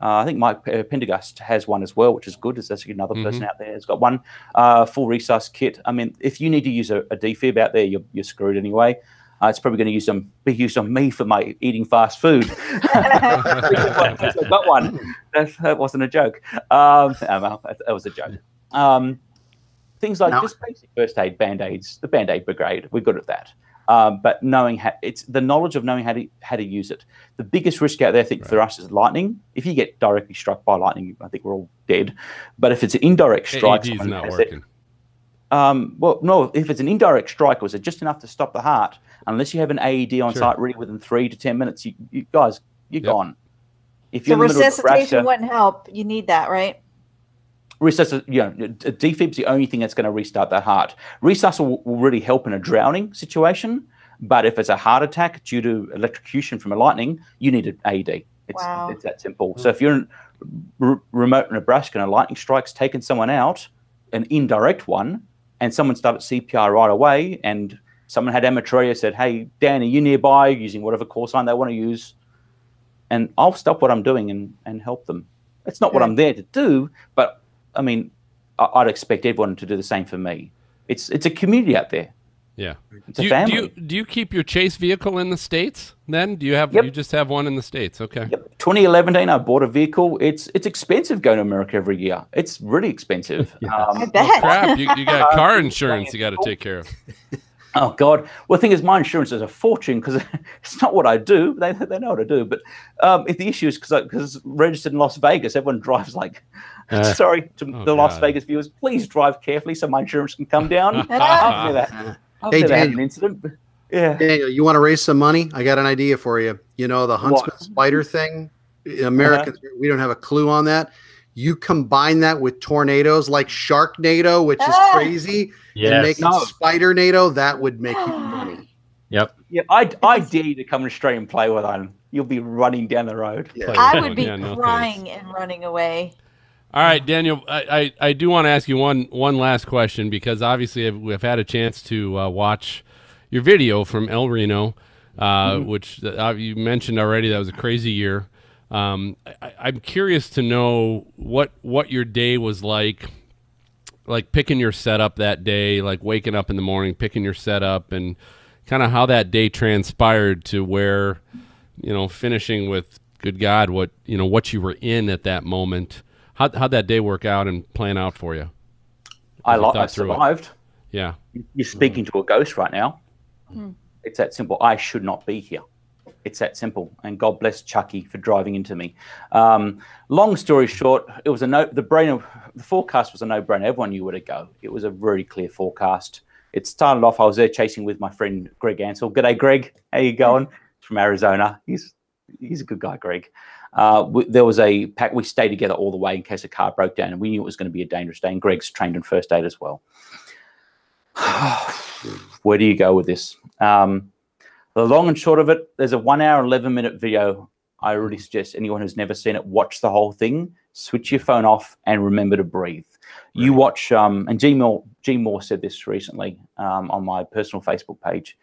Uh, I think Mike Pendergast has one as well, which is good. There's actually another mm-hmm. person out there has got one uh, full resus kit. I mean, if you need to use a, a defib out there, you're, you're screwed anyway. Uh, it's probably going to use some be used on me for my eating fast food. [LAUGHS] I got one. That, that, wasn't a joke. Um, that was a joke. Um, things like no. just basic first aid, band aids, the band aid brigade. We're good at that. Um, but knowing how it's the knowledge of knowing how to how to use it. The biggest risk out there, I think, right. for us is lightning. If you get directly struck by lightning, I think we're all dead. But if it's an indirect strike, AED's not working. It, um, well, no, if it's an indirect strike, was it just enough to stop the heart? Unless you have an AED on sure. site really within three to 10 minutes, you, you guys, you're yep. gone. If you're so resuscitation wouldn't help. You need that, right? Resuscitation, you know, defib's the only thing that's going to restart that heart. Resus will, will really help in a drowning situation, but if it's a heart attack due to electrocution from a lightning, you need an AED. It's, wow. it's that simple. So mm. if you're in r- remote Nebraska and a lightning strike's taken someone out, an indirect one, and someone started CPR right away, and someone had amateur said, "Hey, Dan, are you nearby?" Using whatever call sign they want to use, and I'll stop what I'm doing and and help them. It's not what I'm there to do, but I mean, I'd expect everyone to do the same for me. It's it's a community out there. Yeah. It's do a you, family. Do you, do you keep your chase vehicle in the states? Then do you have yep. you just have one in the states? Okay. Yep. 2011, I bought a vehicle. It's it's expensive going to America every year. It's really expensive. [LAUGHS] yeah. um, I bet. Oh, crap! You, you got [LAUGHS] car insurance you got to take care of. [LAUGHS] Oh God! Well, the thing is, my insurance is a fortune because it's not what I do. They, they know what I do. But um, if the issue is because because registered in Las Vegas, everyone drives like. Uh, sorry to oh the Las Vegas viewers. Please drive carefully so my insurance can come down. I've never, I've hey, never had an incident. Yeah, Daniel, you want to raise some money? I got an idea for you. You know the huntsman what? spider thing. Americans, uh-huh. we don't have a clue on that. You combine that with tornadoes like Sharknado, which is crazy, yes. and make no. it Spidernado, that would make you [SIGHS] money. Yep. Yeah, I, I dare you to come and straight and play with them. You'll be running down the road. Yeah. I would be yeah, no crying thanks. and running away. All right, Daniel, I, I, I, do want to ask you one one last question because obviously we've had a chance to uh, watch your video from El Reno, uh, mm-hmm. which uh, you mentioned already. That was a crazy year. Um, I, am curious to know what what your day was like, like picking your setup that day, like waking up in the morning, picking your setup, and kind of how that day transpired to where, you know, finishing with good God, what you know, what you were in at that moment. How how'd that day work out and plan out for you? I, lo- I survived. It? Yeah, you're speaking to a ghost right now. Mm. It's that simple. I should not be here. It's that simple. And God bless Chucky for driving into me. Um, long story short, it was a no. The brain, of the forecast was a no-brainer. Everyone knew where to go. It was a very clear forecast. It started off. I was there chasing with my friend Greg Ansell. G'day, Greg. How you going? From Arizona. He's he's a good guy, Greg. Uh, we, there was a pack. We stayed together all the way in case a car broke down, and we knew it was going to be a dangerous day. And Greg's trained in first aid as well. [SIGHS] Where do you go with this? Um, the long and short of it, there's a one hour, 11 minute video. I really suggest anyone who's never seen it, watch the whole thing, switch your phone off, and remember to breathe. Right. You watch, um, and G Moore, G Moore said this recently um, on my personal Facebook page,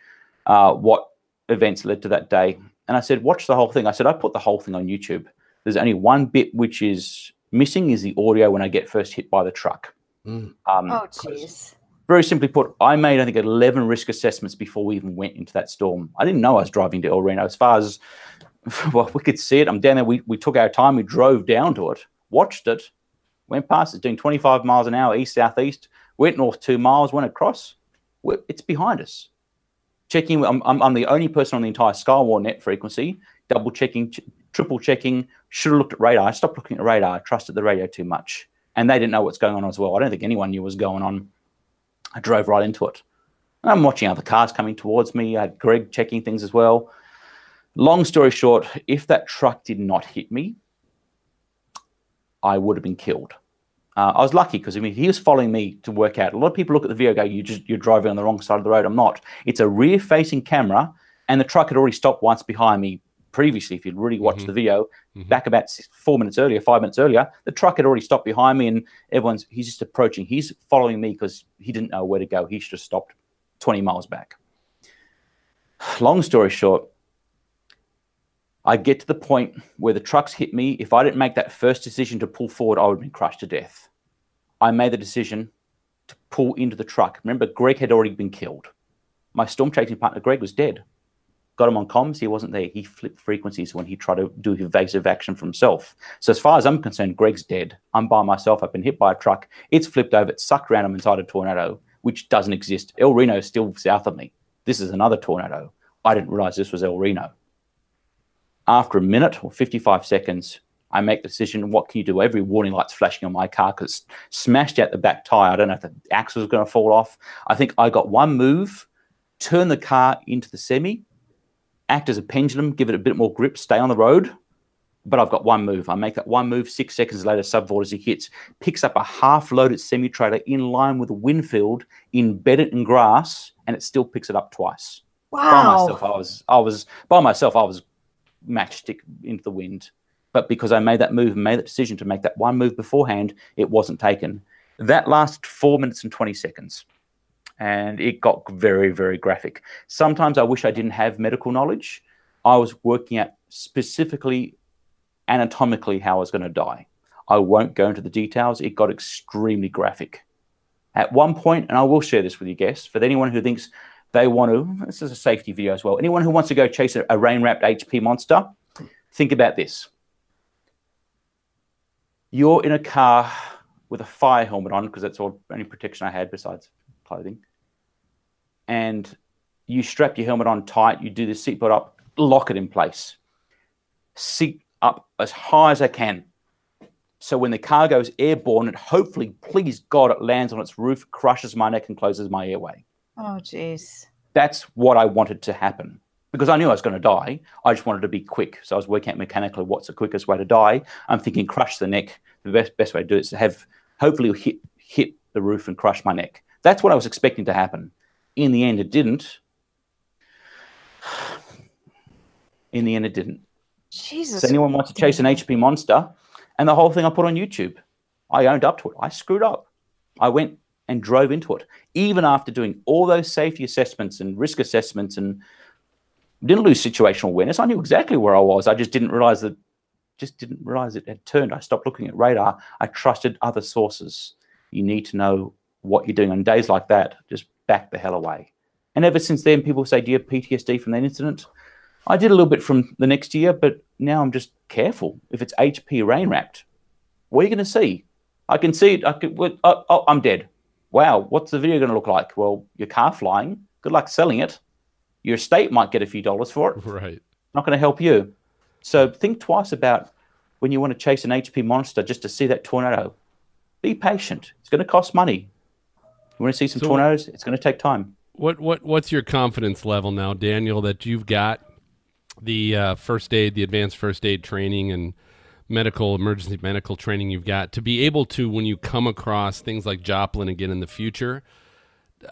uh, what events led to that day. And I said, watch the whole thing. I said, I put the whole thing on YouTube. There's only one bit which is Missing is the audio when I get first hit by the truck. Mm. Um, Oh, jeez. very simply put, I made I think 11 risk assessments before we even went into that storm. I didn't know I was driving to El Reno. As far as [LAUGHS] well, we could see it. I'm down there. We, we took our time. We drove down to it, watched it, went past it, doing 25 miles an hour east southeast. Went north two miles, went across. We're- It's behind us. Checking. I'm, I'm, I'm the only person on the entire Skywarn net frequency. Double checking, ch- triple checking. Should have looked at radar. I stopped looking at radar. I trusted the radio too much, and they didn't know what's going on as well. I don't think anyone knew what was going on. I drove right into it. And I'm watching other cars coming towards me. I had Greg checking things as well. Long story short, if that truck did not hit me, I would have been killed. Uh, I was lucky because I mean he was following me to work out. A lot of people look at the video, go, "You just you're driving on the wrong side of the road." I'm not. It's a rear-facing camera, and the truck had already stopped once behind me previously. If you'd really watched Mhm. the video, Mhm. back about six, four minutes earlier, five minutes earlier, the truck had already stopped behind me, and everyone's he's just approaching. He's following me because he didn't know where to go. He should have stopped 20 miles back. [SIGHS] Long story short, I get to the point where the trucks hit me. If I didn't make that first decision to pull forward, I would have been crushed to death. I made the decision to pull into the truck. Remember, Greg had already been killed. My storm chasing partner, Greg, was dead. Got him on comms. He wasn't there. He flipped frequencies when he tried to do evasive action for himself. So, as far as I'm concerned, Greg's dead. I'm by myself. I've been hit by a truck. It's flipped over. It's sucked around. I'm inside a tornado, which doesn't exist. El Reno is still south of me. This is another tornado. I didn't realize this was El Reno. After a minute or 55 seconds, I make the decision what can you do? Every warning light's flashing on my car because smashed out the back tire. I don't know if the axle was going to fall off. I think I got one move, turn the car into the semi, act as a pendulum, give it a bit more grip, stay on the road. But I've got one move. I make that one move. Six seconds later, subvortice hits, picks up a half-loaded semi-trailer in line with a windfield, embedded in grass, and it still picks it up twice Wow. by myself i was i was by myself i was matchstick into the wind. But because i made that move and made that decision to make that one move beforehand it wasn't taken. That lasted four minutes and 20 seconds. And it got very very graphic. Sometimes i wish i didn't have medical knowledge. I was working out specifically anatomically how i was going to die. I won't go into the details. It got extremely graphic. At one point and i will share this with you guests for anyone who thinks they want to this is a safety video as well. Anyone who wants to go chase a, a rain wrapped hp monster think about this. You're in a car with a fire helmet on because that's all only protection i had besides clothing and you strap your helmet on tight you do the seatbelt up lock it in place. Seat up as high as i can. So when the car goes airborne it hopefully please god it lands on its roof crushes my neck and closes my airway Oh, jeez. that's what I wanted to happen because I knew I was going to die. I just wanted to be quick. So I was working out mechanically what's the quickest way to die. I'm thinking crush the neck. The best best way to do it is to have hopefully hit hit the roof and crush my neck. That's what I was expecting to happen. In the end, it didn't. [SIGHS] In the end, it didn't. Jesus. So anyone wants to chase an HP monster, and the whole thing I put on YouTube, I owned up to it. I screwed up. I went and drove into it, even after doing all those safety assessments and risk assessments, and didn't lose situational awareness. I knew exactly where I was. I just didn't realize that. Just didn't realize it had turned. I stopped looking at radar. I trusted other sources. You need to know what you're doing on days like that. Just back the hell away. And ever since then, people say, "Do you have PTSD from that incident?" I did a little bit from the next year, but now I'm just careful. If it's HP rain wrapped, what are you going to see? I can see it. I could, oh, oh, I'm dead. Wow, what's the video going to look like? Well, your car flying. Good luck selling it. Your estate might get a few dollars for it. [LAUGHS] Right. Not going to help you. So think twice about when you want to chase an HP monster just to see that tornado. Be patient. It's going to cost money. You want to see some So- tornadoes? It's going to take time. What what what's your confidence level now, Daniel, that you've got the uh, first aid, the advanced first aid training, and medical emergency medical training you've got to be able to when you come across things like Joplin again in the future?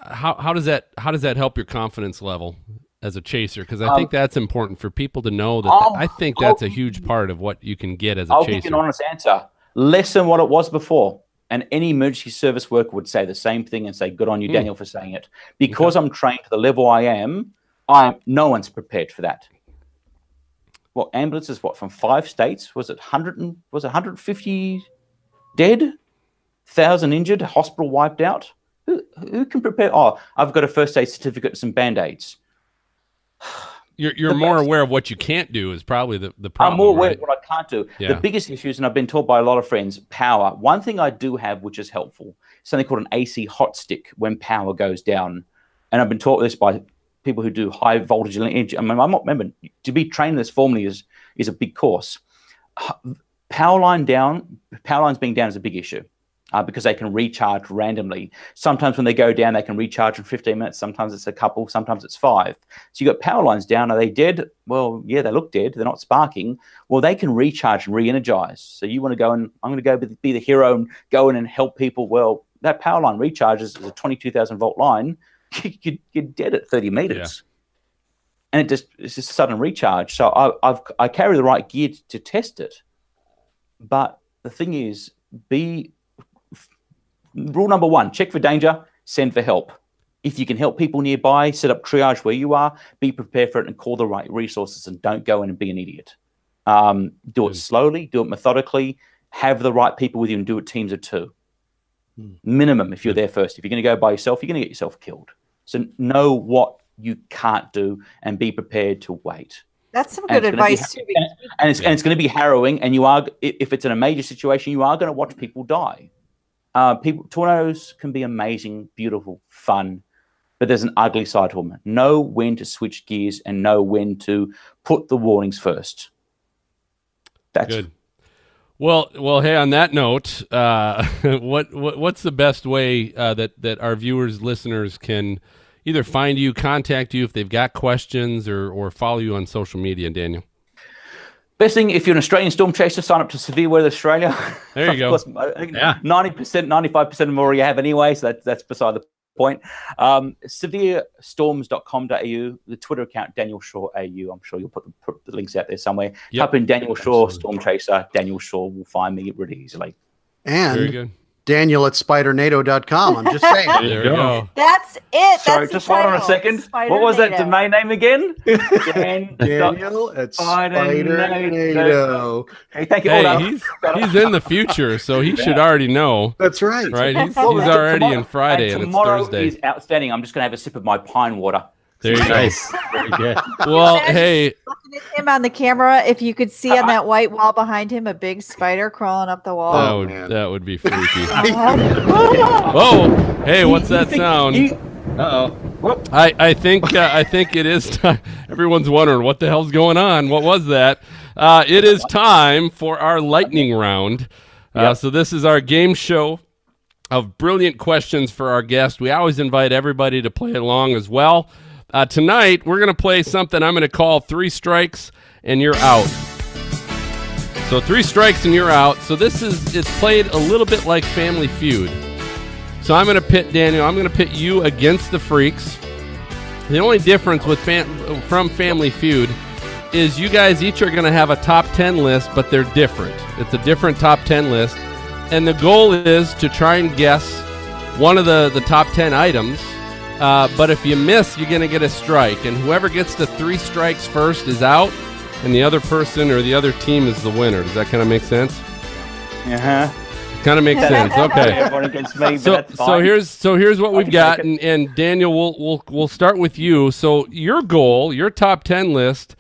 How how does that how does that help your confidence level as a chaser? Because I think that's important for people to know that. Um, I think I'll- that's a huge part of what you can get as a I'll give chaser. you an honest answer. Less than what it was before. And any emergency service worker would say the same thing and say, "Good on you, Hmm. Daniel, for saying it." Because I'm trained to the level I am, I'm no one's prepared for that. Well, ambulances, what from five states? Was it hundred and was it 150 dead, thousand injured, hospital wiped out. Who, who can prepare? Oh, I've got a first aid certificate and some band aids. [SIGHS] You're, you're The more best- aware of what you can't do is probably the, the problem. I'm more aware right? of what I can't do. Yeah. The biggest issues, and I've been told by a lot of friends, power. One thing I do have, which is helpful, something called an AC hot stick when power goes down. And I've been taught this by people who do high voltage. I mean, I'm not remember to be trained this formally is is a big course. Power line down, power lines being down is a big issue. Uh, because they can recharge randomly. Sometimes when they go down, they can recharge in 15 minutes. Sometimes it's a couple. Sometimes it's five. So you've got power lines down. Are they dead? Well, yeah, they look dead. They're not sparking. Well, they can recharge and re-energize. So you want to go and I'm going to go be, be the hero and go in and help people. Well, that power line recharges is a 22,000 volt line. [LAUGHS] You- You're dead at 30 meters. And it just it's just a sudden recharge. So I, I've I carry the right gear to, to test it. But the thing is, be rule number one: check for danger, send for help. If you can help people nearby, set up triage where you are, be prepared for it, and call the right resources, and don't go in and be an idiot. Um, do it Good. slowly, do it methodically, have the right people with you, and do it teams of two. Minimum if you're there first. If you're going to go by yourself, you're going to get yourself killed. So know what you can't do and be prepared to wait. That's some good it's be advice too. because [LAUGHS] and it's and it's going to be harrowing. And you are, if it's in a major situation, you are going to watch people die. Uh, people tornadoes can be amazing, beautiful, fun, but there's an ugly side to them. Know when to switch gears and know when to put the warnings first. That's Good. Well, well. Hey, on that note, uh, [LAUGHS] what, what what's the best way uh, that that our viewers, listeners can either find you, contact you if they've got questions, or or follow you on social media, Daniel? Best thing, if you're an Australian storm chaser, sign up to Severe Weather Australia. There you [LAUGHS] go. Course, Yeah. 90%, 95% of them already have anyway, so that's, that's beside the point. Um, severestorms.com.au, the Twitter account, Daniel Shaw AU. I'm sure you'll put the, put the links out there somewhere. Yep. Type in Daniel Shaw, Absolutely. Storm Chaser. Daniel Shaw will find me really easily. Very And good. Daniel at spidernado.com. I'm just saying. There we go. That's it. Sorry, That's just hold on a second. Spider what was that domain name again? Dan, [LAUGHS] Daniel at Spider-nado. Hey, thank you. Hey, [LAUGHS] Hold he's he's in the future, so he should already know, That's right. right? He's, he's already tomorrow- in Friday, and, and it's tomorrow Thursday. is outstanding. I'm just going to have a sip of my pine water. There you go. Nice. Very good. [LAUGHS] Well, hey, Looking at him on the camera, if you could see on that white wall behind him a big spider crawling up the wall. Oh, would man. that would be freaky. [LAUGHS] Uh-huh. Hey, what's that sound? Uh oh. I, I think uh, I think it is [LAUGHS] time. Everyone's wondering what the hell's going on. What was that? Uh, it is time for our lightning round. Uh, So this is our game show of brilliant questions for our guest. We always invite everybody to play along as well. Uh, tonight we're going to play something I'm going to call three strikes and you're out. So three strikes and you're out. So this is it's played a little bit like Family Feud. So I'm going to pit Daniel. I'm going to pit you against the freaks. The only difference with fam- from Family Feud is you guys each are going to have a top 10 list, but they're different. It's a different top 10 list. And the goal is to try and guess one of the, the top 10 items. Uh, but if you miss, you're going to get a strike. And whoever gets to three strikes first is out, and the other person or the other team is the winner. Does that kind of make sense? Uh-huh. Kind of makes sense. Okay. Me, so, so here's so here's what we've got, and, and Daniel, we'll we'll we'll start with you. So your goal, your top ten list,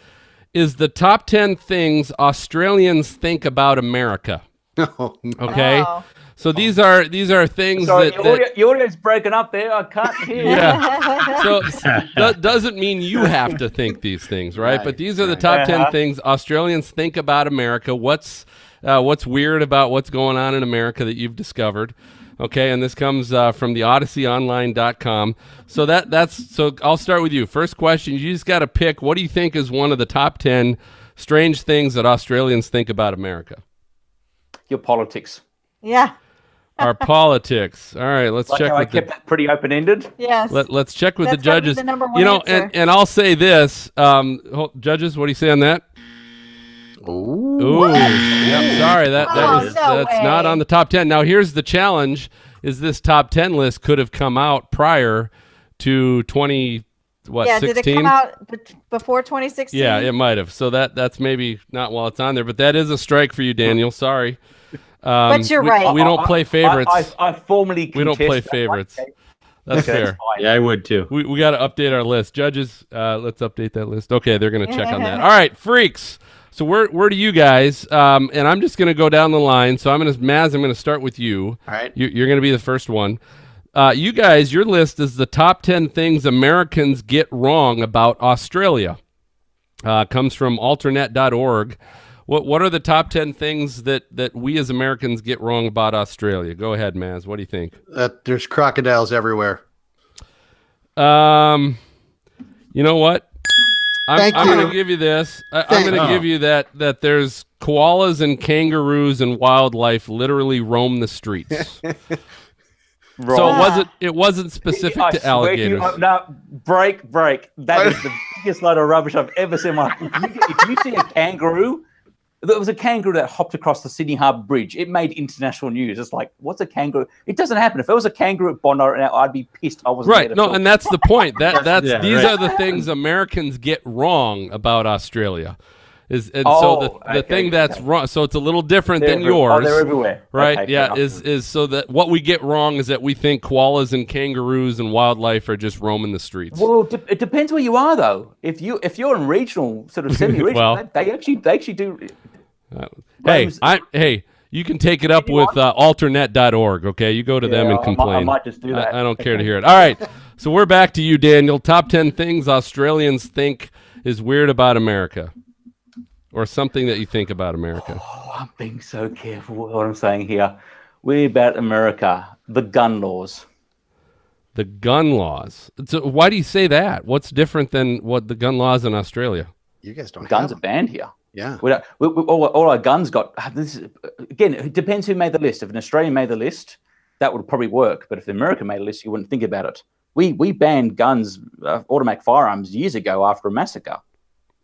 is the top ten things Australians think about America. [LAUGHS] Oh, Okay, Oh. So these are these are things Sorry, that, your, that audio, your audio's broken up there. I can't [LAUGHS] hear. yeah. So [LAUGHS] that doesn't mean you have to think these things, right? But these are the right. top ten Uh-huh. things Australians think about America. What's uh, what's weird about what's going on in America that you've discovered? Okay, and this comes uh, from the OdysseyOnline.com. So that that's so. I'll start with you. First question: You just got to pick. What do you think is one of the top ten strange things that Australians think about America? Your politics. yeah. Our [LAUGHS] politics. All right, let's Like check how I with the kept that pretty open ended. Yes. Let, let's check with That's the judges. the number one you know, answer. and, and I'll say this, um, hol- judges, what do you say on that? Ooh. Ooh, yep, sorry, that, that Oh, was no that's not on the top ten. Now here's the challenge: is this top ten list could have come out prior to twenty what yeah. Did it come out be- before 2016? Yeah, it might have. So that that's maybe not while it's on there, but that is a strike for you, Daniel. Sorry. Um, But you're we- right. We don't play favorites. I, I, formally we don't play that favorites. Okay, That's okay, fair. Yeah, I would too. We, we got to update our list. Judges, uh, let's update that list. Okay, they're going to check on that. All right, freaks. So where where do you guys? Um, and I'm just going to go down the line. So I'm going to Maz. I'm going to start with you. All right. You, you're going to be the first one. Uh, you guys, your list is the top ten things Americans get wrong about Australia. Uh, comes from Alternet.org. What what are the top ten things that that we as Americans get wrong about Australia? Go ahead, Maz. What do you think? That there's crocodiles everywhere. Um, you know what? I'm, Thank I'm you. going to give you this. I, I'm going to you. give you that that there's koalas and kangaroos and wildlife literally roam the streets. Right. [LAUGHS] So it wasn't it wasn't specific I to alligators. You, uh, no, break, break. That is the [LAUGHS] biggest load of rubbish I've ever seen. in My, if, you, if you see a kangaroo, there was a kangaroo that hopped across the Sydney Harbour Bridge. It made international news. It's like, what's a kangaroo? It doesn't happen. If there was a kangaroo at Bondi right now, I'd be pissed. I wasn't Right. No, and that's the point. That [LAUGHS] that's Yeah, these right. are the things Americans get wrong about Australia. Is and so Oh, the the okay, thing that's okay. wrong. So it's a little different They're than every- yours. Oh, they're everywhere. Right. Okay, yeah. Is is so that what we get wrong is that we think koalas and kangaroos and wildlife are just roaming the streets. Well, de- it depends where you are, though. If you if you're in regional, sort of semi-regional, [LAUGHS] Well- they, they actually they actually do. Hey, roams- I hey, you can take it up with want- uh, Alternet.org. Okay, you go to them Yeah, and I might- complain. I might just do that. I, I don't care to [LAUGHS] hear it. All right. So we're back to you, Daniel. Top ten things Australians think is weird about America, or something that you think about America. Oh, I'm being so careful with what I'm saying here. We're about America, the gun laws. The gun laws. So why do you say that? What's different than what the gun laws in Australia? You guys don't Guns are have them. banned here. Yeah. We don't, we, we, all, all our guns got. This is, again, it depends who made the list. If an Australian made the list, that would probably work. But if the American made a list, you wouldn't think about it. We we banned guns, uh, automatic firearms, years ago after a massacre.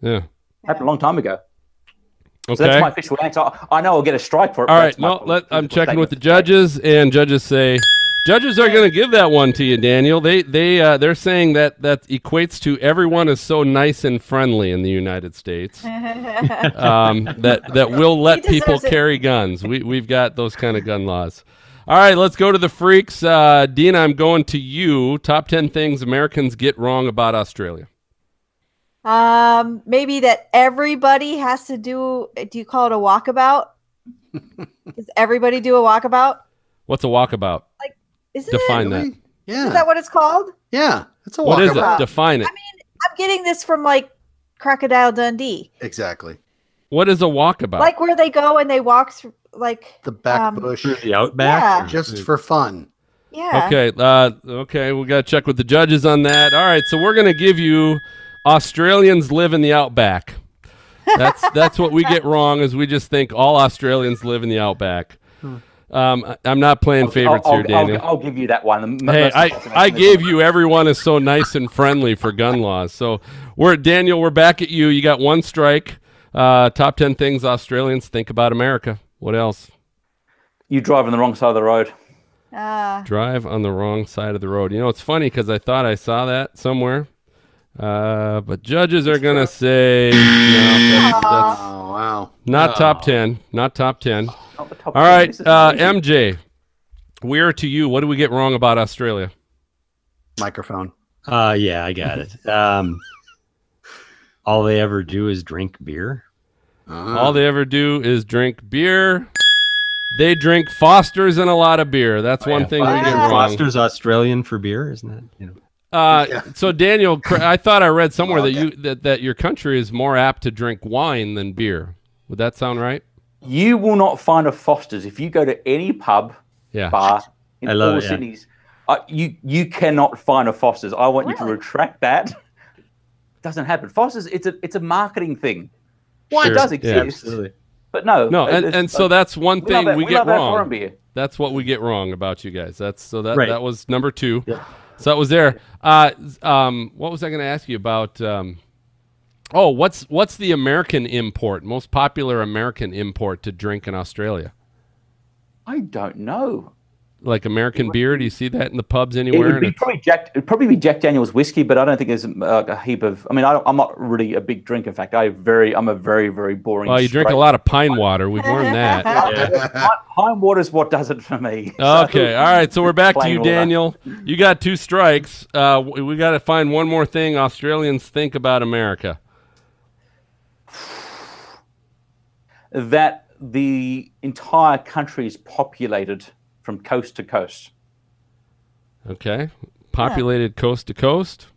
Yeah. Happened a long time ago. Okay. So that's my official answer. I- I know I'll get a strike for it. All but right. that's my No, let, I'm checking with the judges, and judges say judges are going to give that one to you, Daniel. They they uh, they're saying that that equates to everyone is so nice and friendly in the United States [LAUGHS] um, that that will let people deserves it. carry guns. We we've got those kind of gun laws. All right, let's go to the freaks. Uh, Dina, I'm going to you. Top ten things Americans get wrong about Australia. Um, maybe that everybody has to do. Do you call it a walkabout? [LAUGHS] Does everybody do a walkabout? What's a walkabout? Isn't Define it? that. Really? Yeah. Is that what it's called? yeah. It's a What is it? Define it. I mean, I'm getting this from like Crocodile Dundee, Exactly. What is a walkabout? like where they go and they walk through, like The back Um, bush. The outback. Yeah. Just for fun. yeah. Okay, uh, okay, we got to check with the judges on that. All right, so we're going to give you Australians live in the outback. That's that's what we get [LAUGHS] wrong is we just think all Australians live in the outback. Um, I- I'm not playing favorites I'll, here, I'll- Daniel. I'll, I'll give you that one. The Hey, I, I gave you everyone is so nice and friendly for gun laws. So we're Daniel, we're back at you. You got one strike. Uh, top ten things Australians think about America. What else? You drive on the wrong side of the road. Ah, Drive on the wrong side of the road. You know, it's funny because I thought I saw that somewhere. Uh, but judges are going to say no, that's, that's Oh wow. not top 10. Not top 10. Not top All ten. right, uh. MJ, we're to you. What do we get wrong about Australia? Microphone. Uh, yeah, I got it. Um, all they ever do is drink beer. Uh, All they ever do is drink beer. They drink Foster's and a lot of beer. That's one Yeah, thing we get wrong. Foster's Australian for beer, isn't that? You know. Uh, Yeah. So Daniel, I thought I read somewhere that Okay. you that, that your country is more apt to drink wine than beer. Would that sound right? You will not find a Foster's if you go to any pub, Yeah. bar in I love all it, yeah. cities. Uh, you you cannot find a Foster's. I want you to retract that. [LAUGHS] Doesn't happen. Foster's it's a it's a marketing thing. Why Sure, it does yeah, exist, Absolutely. but no. No, and, and so that's one we love thing that- we we get that wrong. beer. That's what we get wrong about you guys. That's so that Right. that was number two. Yep. So that was there. Uh, um, what was I going to ask you about? Um, oh, what's what's the American import, most popular American import to drink in Australia? I don't know. Like American beer? Do you see that in the pubs It anywhere? would be probably Jack. It'd probably be Jack Daniel's whiskey, but I don't think there's uh, a heap of. I mean, I don't, I'm not really a big drinker. In fact, I very. I'm a very very boring. well, you drink a lot of pine water. We've learned [LAUGHS] that. Pine- Pine is what does it for me. [LAUGHS] Okay, all right. So we're back to you, water. Daniel. You got two strikes. Uh, we got to find one more thing Australians think about America. [SIGHS] That the entire country is populated from coast to coast. Okay, populated coast to coast.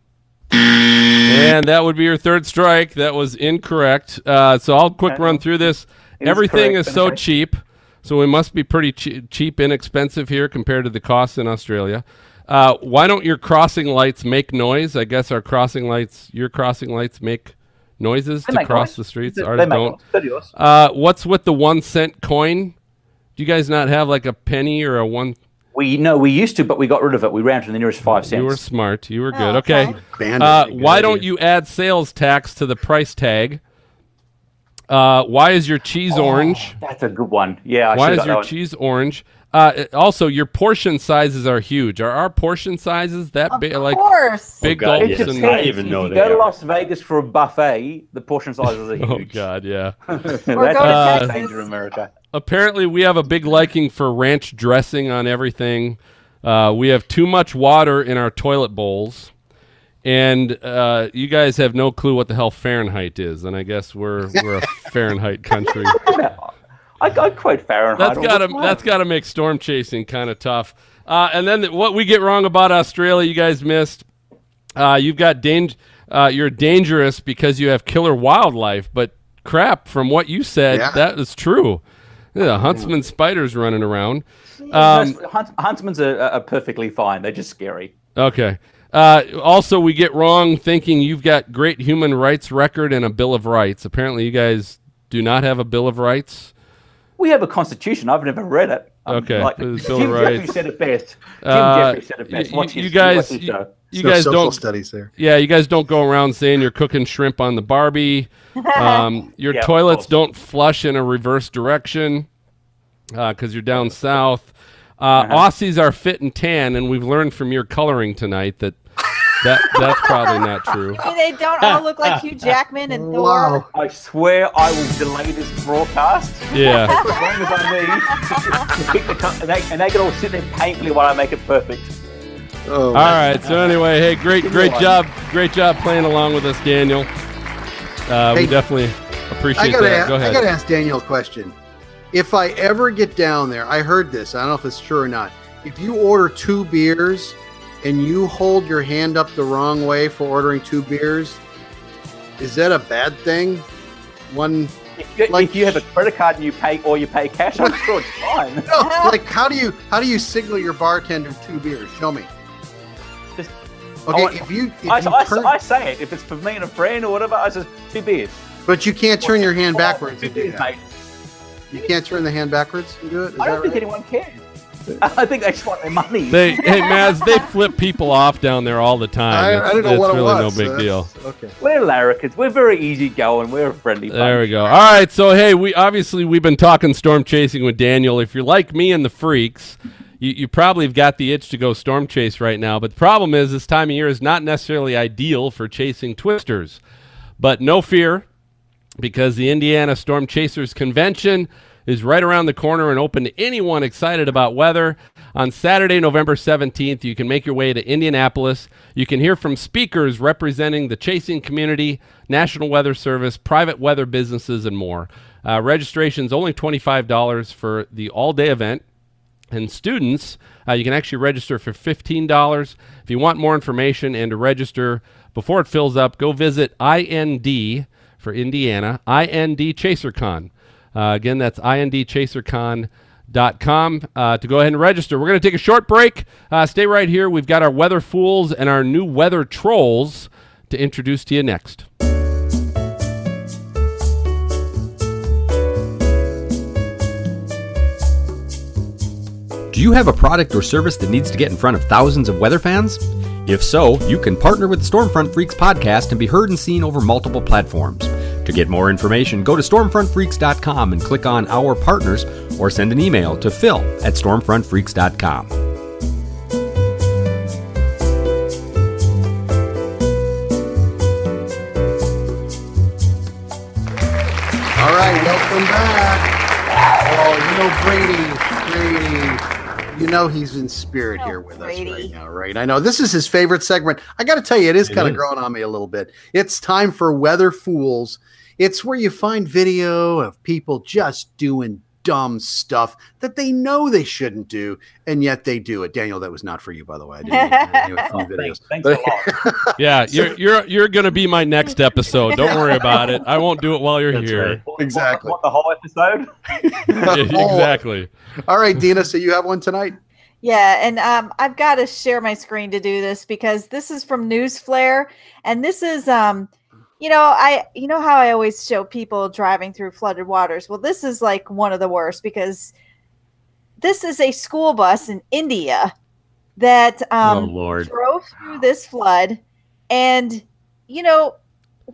And that would be your third strike. That was incorrect. Uh, so I'll quick run through this. It is Everything correct, is so cheap, so we must be pretty che- cheap, inexpensive here compared to the costs in Australia. Uh, why don't your crossing lights make noise? I guess our crossing lights, your crossing lights, make noises They to cross noise. the streets. They- Ours they don't. noise. So do yours. Uh, what's with the one cent coin? Do you guys not have like a penny or a one? We no, we used to, but we got rid of it. We ran to the nearest five cents. You were smart. You were Oh, good. okay. okay. Uh, why don't you add sales tax to the price tag? Uh, why is your cheese orange? That's a good one. Yeah. I Why is got your that cheese orange? Uh, also, your portion sizes are huge. Are our portion sizes that Of big? Like course. big God, gulps It yes. and depends. I even know you they go to. Las Vegas for a buffet, the portion [LAUGHS] sizes are huge. oh huge. god, yeah. [LAUGHS] That's Or go to the Texas. danger America. Apparently, we have a big liking for ranch dressing on everything. Uh, we have too much water in our toilet bowls, and uh, you guys have no clue what the hell Fahrenheit is. And I guess we're we're a [LAUGHS] Fahrenheit country. I, I quote Fahrenheit. That's all got to that's got to make storm chasing kind of tough. Uh, and then what we get wrong about Australia, you guys missed. Uh, you've got dang- uh, you're dangerous because you have killer wildlife, but crap, from what you said, Yeah. that is true. Yeah, [LAUGHS] huntsman spiders running around. Um, No, hunt, huntsmen's are, are perfectly fine. They're just scary. Okay. Uh, also, we get wrong thinking you've got great human rights record and a Bill of Rights. Apparently, you guys do not have a Bill of Rights. We have a constitution. I've never read it. I'm Okay, like- Jim Jefferies said it best. Jim Uh, Jefferies said it best. you his, guys, you. You no guys social don't. studies there. Yeah, you guys don't go around saying you're cooking shrimp on the Barbie. [LAUGHS] Um, your Yeah, toilets course. don't flush in a reverse direction because you're down south. Uh, Uh-huh. Aussies are fit and tan, and we've learned from your coloring tonight that that that's probably not true. I [LAUGHS] mean, they don't all look like Hugh Jackman and Thor. Wow. I swear I will delay this broadcast Yeah. as long as I need. to pick the and, they, and they can all sit there painfully while I make it perfect. Oh, All right. So anyway, hey, great, great job, great job playing along with us, Daniel. Uh, we Hey, definitely I appreciate gotta, that. a- Go I gotta ask Daniel a question. If I ever get down there, I heard this. I don't know if it's true or not. If you order two beers and you hold your hand up the wrong way for ordering two beers, is that a bad thing? One, If you, Like- if you have a credit card and you pay or you pay cash, I'm sure it's [LAUGHS] fine. no, like how do you how do you signal your bartender two beers? Show me. Just- Okay, want- if you if I, you I, turn, I say it. If it's for me and a friend or whatever, I just two beers. but you can't turn your hand backwards Two and do that. You can't turn the hand backwards and do it. Is I don't think right? anyone cares. [LAUGHS] I think they just want their money. They, [LAUGHS] hey, Maz, they flip people off down there all the time. I, it's I don't know it's what it really was. no big so deal. Okay. We're larrikins. We're very easygoing. We're a friendly bunch. There we go. All right, so hey, we obviously we've been talking storm chasing with Daniel. If you're like me and the freaks, you, you probably have got the itch to go storm chase right now. But the problem is this time of year is not necessarily ideal for chasing twisters. But no fear, because the Indiana Storm Chasers Convention is right around the corner and open to anyone excited about weather. On Saturday, November 17th, you can make your way to Indianapolis. You can hear from speakers representing the chasing community, National Weather Service, private weather businesses, and more. Uh, Registration is only $25 for the all day event. And students, uh, you can actually register for $15. If you want more information and to register before it fills up, go visit IND for Indiana, IND ChaserCon. Uh, again, that's indchasercon.com uh, to go ahead and register. We're going to take a short break. Uh, stay right here. We've got our weather fools and our new weather trolls to introduce to you next. Do you have a product or service that needs to get in front of thousands of weather fans? If so, you can partner with Stormfront Freaks podcast and be heard and seen over multiple platforms. To get more information, go to stormfrontfreaks.com and click on Our Partners or send an email to phil at stormfrontfreaks.com. know he's in spirit Oh, here with us right now, right? I know this is his favorite segment. I got to tell you, it is It kind of growing on me a little bit. It's time for Weather Fools. It's where you find video of people just doing dumb stuff that they know they shouldn't do, and yet they do it. Daniel, that was not for you, by the way. I didn't mean to do a Thanks, thanks a lot. [LAUGHS] Yeah, you're you're you're gonna be my next episode. Don't worry about it. I won't do it while you're That's here. right. What- Exactly. What, the whole episode? [LAUGHS] [LAUGHS] exactly. All right, Dina. So you have one tonight? Yeah, and um, I've got to share my screen to do this because this is from Newsflare, and this is um, you know, I you know how I always show people driving through flooded waters. Well, this is like one of the worst because this is a school bus in India that oh, um Lord. drove through this flood, and you know,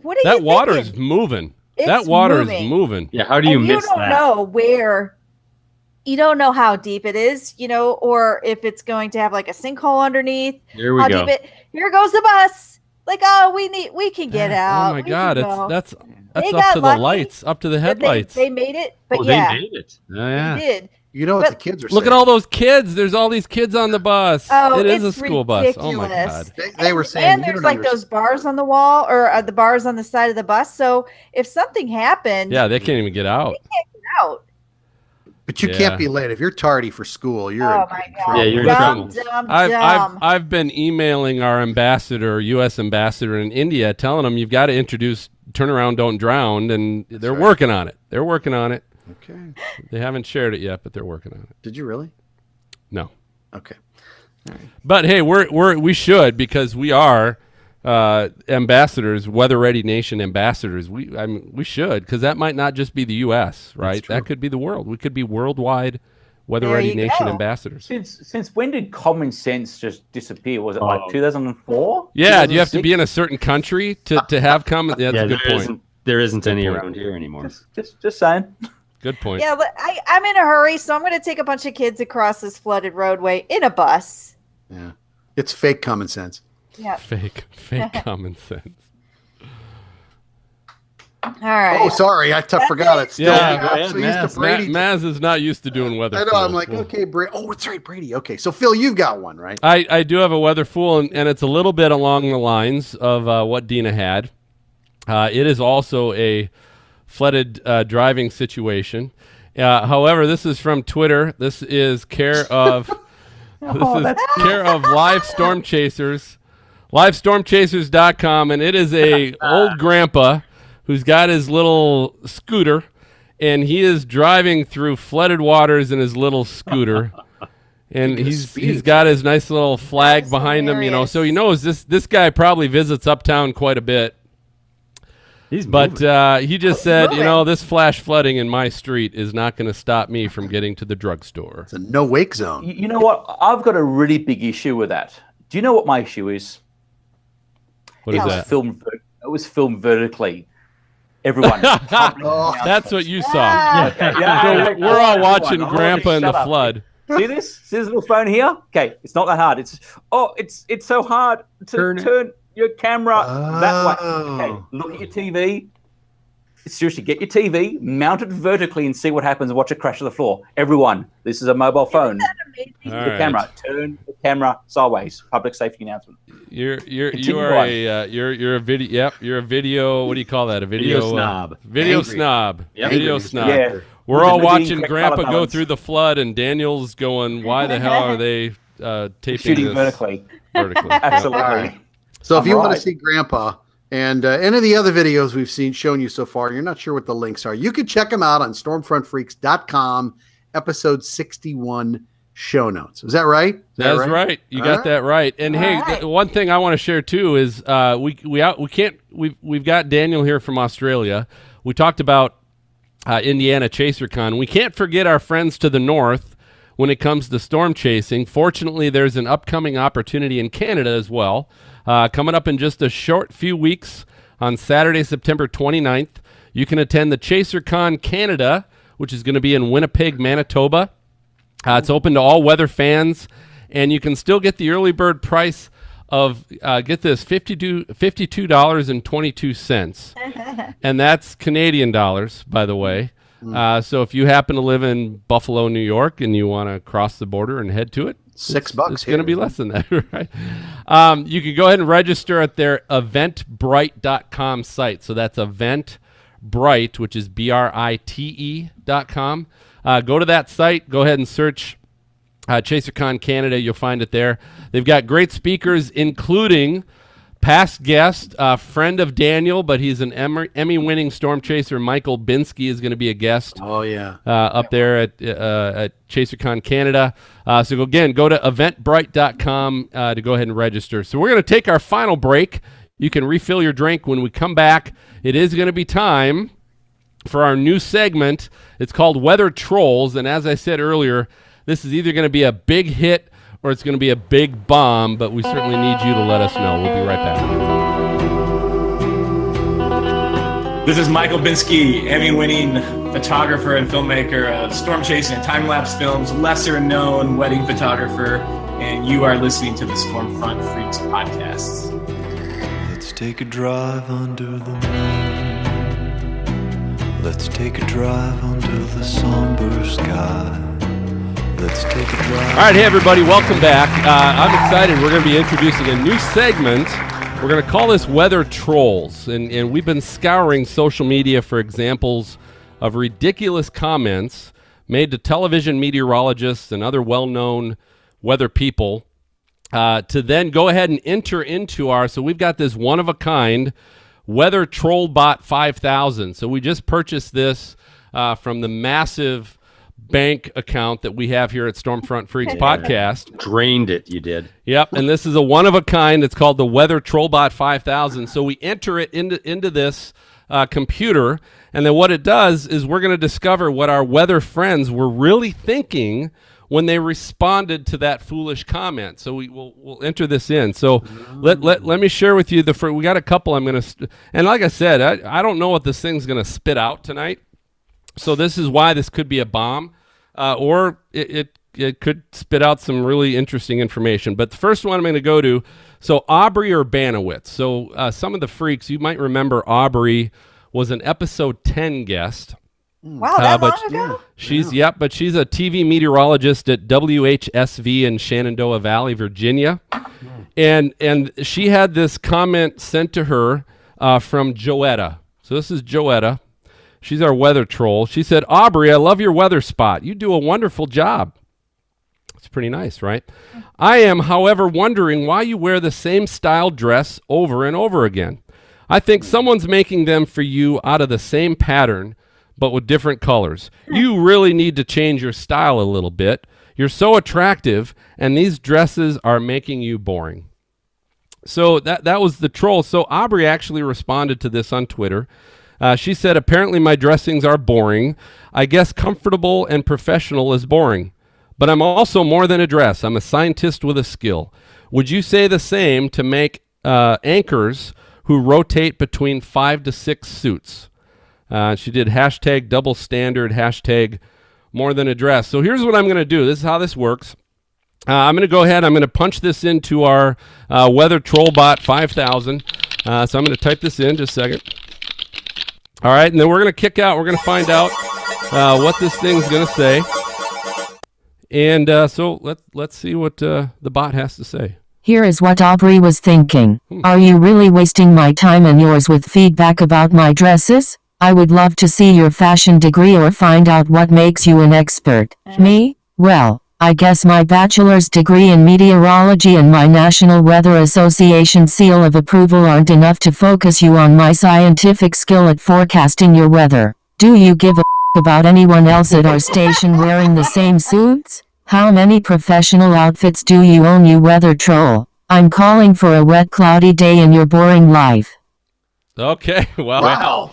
what are That you water is moving. It's that water moving. is moving. Yeah, how do you and miss you don't that? know where you don't know how deep it is you know or if it's going to have like a sinkhole underneath Here we how go. deep it here goes the bus like oh we need we can get out Oh my we god, it's go. that's that's They up got to the lights, up to the headlights. they, they made it but oh, yeah they made it. Oh, yeah. they did You know what But- the kids are Look at all those kids. There's all these kids on the bus. Oh, it is a it's school bus. Oh my ridiculous. god. They, they were And- saying and you there's like understand. those bars on the wall or uh, the bars on the side of the bus so if something happened Yeah, they can't even get out. Get out But you Yeah. can't be late if you're tardy for school. You're oh in my trouble. god Yeah, you're in trouble. dumb, I've, I've. I've been emailing our ambassador, U.S. ambassador in India, telling them you've got to introduce "Turn Around, Don't Drown," and they're right. working on it. They're working on it. Okay. They haven't shared it yet, but they're working on it. Did you really? No, Okay. but hey, we're we're we should because we are uh, ambassadors, Weather Ready Nation ambassadors. We I mean, we should because that might not just be the U.S. Right? That could be the world. We could be worldwide Weather There Ready you Nation go. ambassadors. Since since when did common sense just disappear? Was it like Oh. 2004? Yeah, do you have to be in a certain country to, to have common? That's yeah, a good there point. isn't, there isn't any point. around here anymore. Just, just just saying. [LAUGHS] Good point. Yeah, but I, I'm in a hurry, so I'm going to take a bunch of kids across this flooded roadway in a bus. Yeah. It's fake common sense. Yeah. Fake, fake [LAUGHS] common sense. All right. Oh, sorry, I t- forgot it. Still, Yeah, I'm go ahead, so used to Maz. Ma- Brady. Maz is not used to doing weather. I know. I'm like, Well, okay, Brady. Oh, it's right, Brady. Okay, so Phil, you've got one, right? I, I do have a weather fool, and, and it's a little bit along the lines of uh, what Dina had. Uh, it is also a flooded uh, driving situation. Uh, however, this is from Twitter. This is care of [LAUGHS] this is care of live storm chasers, livestormchasers.com, and it is a [LAUGHS] old grandpa who's got his little scooter, and he is driving through flooded waters in his little scooter. [LAUGHS] And Look at his he's speed. he's got his nice little flag That's behind him, you know, so he hilarious. knows this this guy probably visits uptown quite a bit. He's But uh, he just said, you know, this flash flooding in my street is not going to stop me from getting to the drugstore. It's a no wake zone. You, you know what? I've got a really big issue with that. Do you know what my issue is? What it is was that? filmed. It was filmed vertically. Everyone. [LAUGHS] Oh, That's what you saw. Ah, Okay, yeah, we're we're all watching I'm Grandpa in the up. flood. See this? See this little phone here? Okay, it's not that hard. It's oh, it's it's so hard to Turn turn, your camera that way. Oh. Okay, look at your TV. Seriously, get your TV, mount it vertically, and see what happens. And watch it crash to the floor. Everyone, this is a mobile phone. amazing. The right. camera, turn the camera sideways. Public safety announcement. You're you're you are a uh, you're you're a video. Yep, you're a video. What do you call that? A video, Video uh, snob. video Angry. snob. Yep. Video Angry. snob. Yeah. We're With all watching Grandpa color go through the flood, and Daniel's going, "Why the hell are they uh, taping Shooting this vertically. vertically?" [LAUGHS] Absolutely. All right. So if I'm you want to see Grandpa and uh, any of the other videos we've seen shown you so far, you're not sure what the links are. You can check them out on stormfrontfreaks.com, episode 61 show notes. Is that right? Is that That's right. You All got right. that right. And hey, All right. th- one thing I want to share too is uh, we we out we can't we've we've got Daniel here from Australia. We talked about uh, Indiana ChaserCon. We can't forget our friends to the north when it comes to storm chasing. Fortunately, there's an upcoming opportunity in Canada as well, uh, coming up in just a short few weeks on Saturday, September 29th. You can attend the ChaserCon Canada, which is going to be in Winnipeg, Manitoba. Uh, it's open to all weather fans, and you can still get the early bird price of uh, get this 52 dollars and twenty two cents, [LAUGHS] and that's Canadian dollars, by the way. Uh, so if you happen to live in Buffalo, New York, and you want to cross the border and head to it, Six it's, bucks It's going to be less than that, [LAUGHS] right? Um, you can go ahead and register at their eventbrite.com site. So that's eventbrite, which is B R I T E dot com. Uh, go to that site. Go ahead and search uh, ChaserCon Canada. You'll find it there. They've got great speakers, including past guest, uh, friend of Daniel, but he's an Emmy winning storm chaser. Mike Olbinski is going to be a guest Oh yeah. uh, up there at, uh, at ChaserCon Canada. Uh, so again, go to eventbrite.com uh, to go ahead and register. So we're going to take our final break. You can refill your drink when we come back. It is going to be time for our new segment. It's called Weather Trolls. And as I said earlier, this is either going to be a big hit or it's going to be a big bomb, but we certainly need you to let us know. We'll be right back. This is Mike Olbinski, Emmy winning photographer and filmmaker of storm chasing and time lapse films, lesser known wedding photographer, and you are listening to the Stormfront Freaks podcast. Let's take a drive under the moon. Let's take a drive under the somber sky. Let's take a drive. All right, hey everybody, welcome back. Uh, I'm excited. We're going to be introducing a new segment. We're going to call this Weather Trolls, and, and we've been scouring social media for examples of ridiculous comments made to television meteorologists and other well-known weather people uh, to then go ahead and enter into our. So we've got this one of a kind Weather Troll Bot 5000. So we just purchased this uh, from the massive bank account that we have here at Stormfront Freaks podcast. Drained it, you did. Yep, and this is a one of a kind. It's called the Weather Trollbot 5000. So we enter it into into this uh, computer, and then what it does is we're going to discover what our weather friends were really thinking when they responded to that foolish comment. So we will we'll enter this in. So let, let let me share with you the fir- we got a couple. I'm going to and like I said, I, I don't know what this thing's going to spit out tonight. So this is why this could be a bomb, uh, or it, it it could spit out some really interesting information. But the first one I'm going to go to, so Aubrey or Urbanowicz. So uh, some of the freaks you might remember Aubrey was an episode 10 guest. Wow, Uh, that but- long ago? She's yep, but she's a TV meteorologist at WHSV in Shenandoah Valley, Virginia, and and she had this comment sent to her uh, from Joetta. So this is Joetta. She's our weather troll. She said, "Aubrey, I love your weather spot. You do a wonderful job." It's pretty nice, right? I am, however, wondering why you wear the same style dress over and over again. I think someone's making them for you out of the same pattern, but with different colors. You really need to change your style a little bit. You're so attractive, and these dresses are making you boring. So that that was the troll. So Aubrey actually responded to this on Twitter. Uh, she said, "Apparently my dressings are boring. I guess comfortable and professional is boring, but I'm also more than a dress. I'm a scientist with a skill. Would you say the same to make uh, anchors who rotate between five to six suits?" Uh, she did hashtag double standard, hashtag more than a dress. So here's what I'm going to do. This is how this works. Uh, I'm going to go ahead. I'm going to punch this into our uh, Weather Trollbot 5000. Uh, so I'm going to type this in just a second. All right, and then we're going to kick out. We're going to find out uh, what this thing's going to say. And uh, so let let's see what uh, the bot has to say. Here is what Aubrey was thinking. Are you really wasting my time and yours with feedback about my dresses? I would love to see your fashion degree or find out what makes you an expert. Mm. Me? Well, I guess my bachelor's degree in meteorology and my National Weather Association seal of approval aren't enough to focus you on my scientific skill at forecasting your weather. Do you give a about anyone else at our station wearing the same suits? How many professional outfits do you own, you weather troll? I'm calling for a wet, cloudy day in your boring life. Okay, [LAUGHS] well, Wow.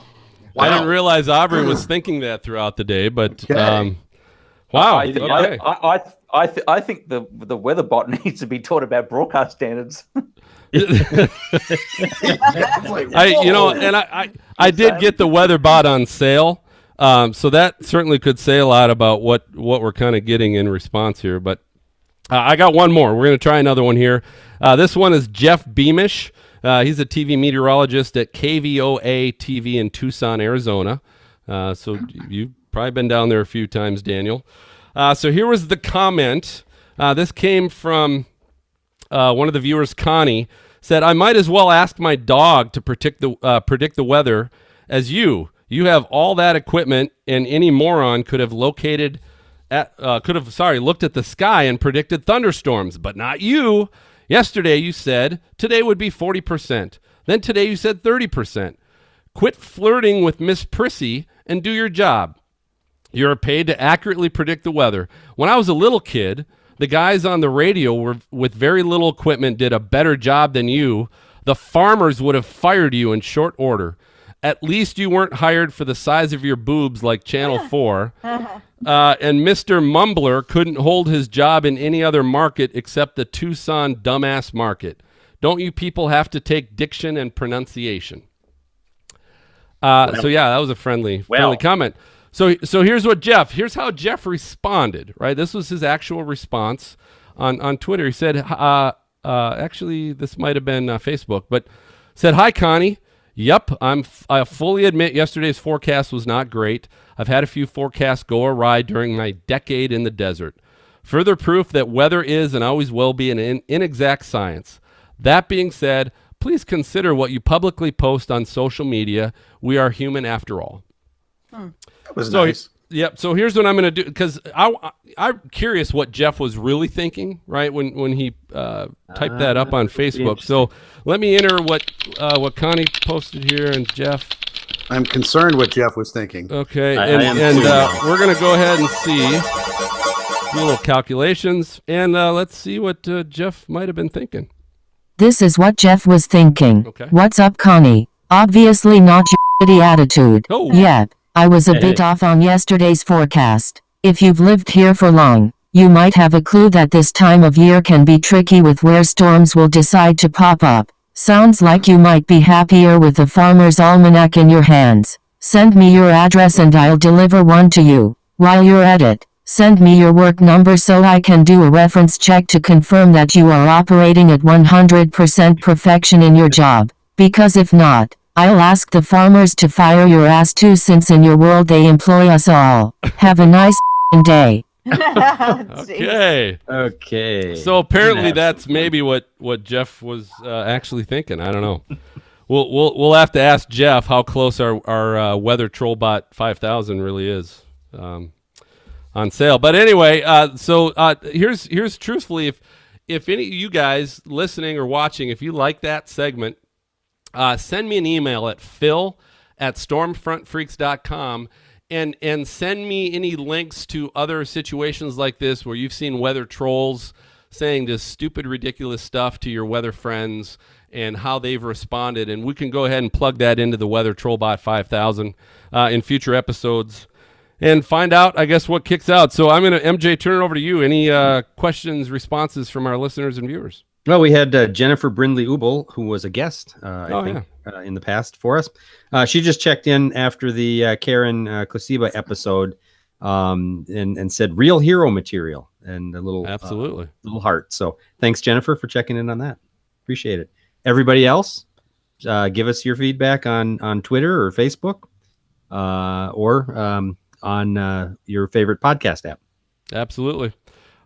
I didn't realize Aubrey was [CLEARS THROAT] thinking that throughout the day, but Okay. um, wow. I, okay. I, I, I, th- I think the the weather bot [LAUGHS] needs to be taught about broadcast standards. [LAUGHS] I, you know, and I, I, I did get the weather bot on sale, um, so that certainly could say a lot about what what we're kind of getting in response here. But uh, I got one more. We're going to try another one here. Uh, this one is Jeff Beamish. Uh, he's a TV meteorologist at KVOA TV in Tucson, Arizona. Uh, so you've probably been down there a few times, Daniel. Uh, so here was the comment. Uh, this came from uh, one of the viewers, Connie, said, "I might as well ask my dog to predict the uh, predict the weather as you. You have all that equipment, and any moron could have located at could have sorry looked at the sky and predicted thunderstorms, but not you. Yesterday you said today would be forty percent. Then today you said thirty percent. Quit flirting with Miss Prissy and do your job. You're paid to accurately predict the weather. When I was a little kid, the guys on the radio were with very little equipment did a better job than you. The farmers would have fired you in short order. At least you weren't hired for the size of your boobs like Channel [LAUGHS] 4. Uh-huh. Uh, and Mr. Mumbler couldn't hold his job in any other market except the Tucson dumbass market. Don't you people have to take diction and pronunciation? Uh, so yeah, that was a friendly Well. friendly comment. So so here's what Jeff. Here's how Jeff responded. Right, this was his actual response on on Twitter. He said, uh, uh, actually, this might have been uh, Facebook, but said, "Hi, Connie. Yep, I'm. F- I fully admit yesterday's forecast was not great. I've had a few forecasts go awry during my decade in the desert. Further proof that weather is and always will be an in- inexact science. That being said, please consider what you publicly post on social media. We are human after all. Hmm. That was So, nice. Yep. So here's what I'm going to do because I, I am curious what Jeff was really thinking, right? When when he uh, typed that up on Facebook. So let me enter what uh, what Connie posted here and Jeff. I'm concerned what Jeff was thinking. Okay, I- I and, am and uh, we're going to go ahead and see do a little calculations and uh, let's see what uh, Jeff might have been thinking. This is what Jeff was thinking. Okay. What's up, Connie? Obviously not your attitude. Oh. Yep, I was a bit off on yesterday's forecast. If you've lived here for long, you might have a clue that this time of year can be tricky with where storms will decide to pop up. Sounds like you might be happier with the Farmer's Almanac in your hands. Send me your address and I'll deliver one to you. While you're at it, send me your work number so I can do a reference check to confirm that you are operating at 100% perfection in your job. Because if not, I'll ask the farmers to fire your ass too since in your world they employ us all. Have a nice day. [LAUGHS] Okay. Okay. So apparently that's fun. maybe what what Jeff was uh, actually thinking. I don't know. [LAUGHS] we'll we'll we'll have to ask Jeff how close our our uh, Weather Trollbot 5000 really is um, on sale. But anyway, uh, so uh, here's here's truthfully if if any of you guys listening or watching, if you like that segment, uh, send me an email at phil at stormfrontfreaks.com and and send me any links to other situations like this where you've seen weather trolls saying this stupid ridiculous stuff to your weather friends and how they've responded. And we can go ahead and plug that into the weather trollbot 5000 uh, in future episodes and find out i guess what kicks out. So i'm going to mj turn it over to you. Any uh, questions responses from our listeners and viewers Well, we had uh, Jennifer Brindley Ubel, who was a guest, uh, I Oh, think, uh, in the past for us. Uh, she just checked in after the uh, Karen uh, Kosiba episode um, and, and said real hero material and a little absolutely little heart. So thanks, Jennifer, for checking in on that. Appreciate it. Everybody else, uh, give us your feedback on on Twitter or Facebook uh, or um, on uh, your favorite podcast app. Absolutely.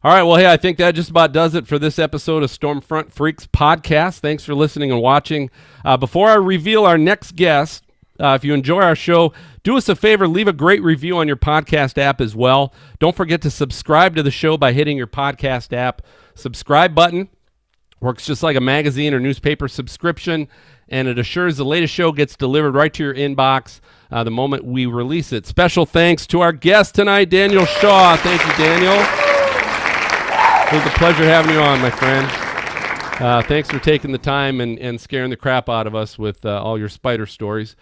All right. Well, hey, I think that just about does it for this episode of Stormfront Freaks podcast. Thanks for listening and watching. Uh, before I reveal our next guest, uh, if you enjoy our show, do us a favor, leave a great review on your podcast app as well. Don't forget to subscribe to the show by hitting your podcast app subscribe button. Works just like a magazine or newspaper subscription, and it assures the latest show gets delivered right to your inbox uh, the moment we release it. Special thanks to our guest tonight, Daniel Shaw. Thank you, Daniel. It was a pleasure having you on, my friend. Uh, thanks for taking the time and, and scaring the crap out of us with uh, all your spider stories.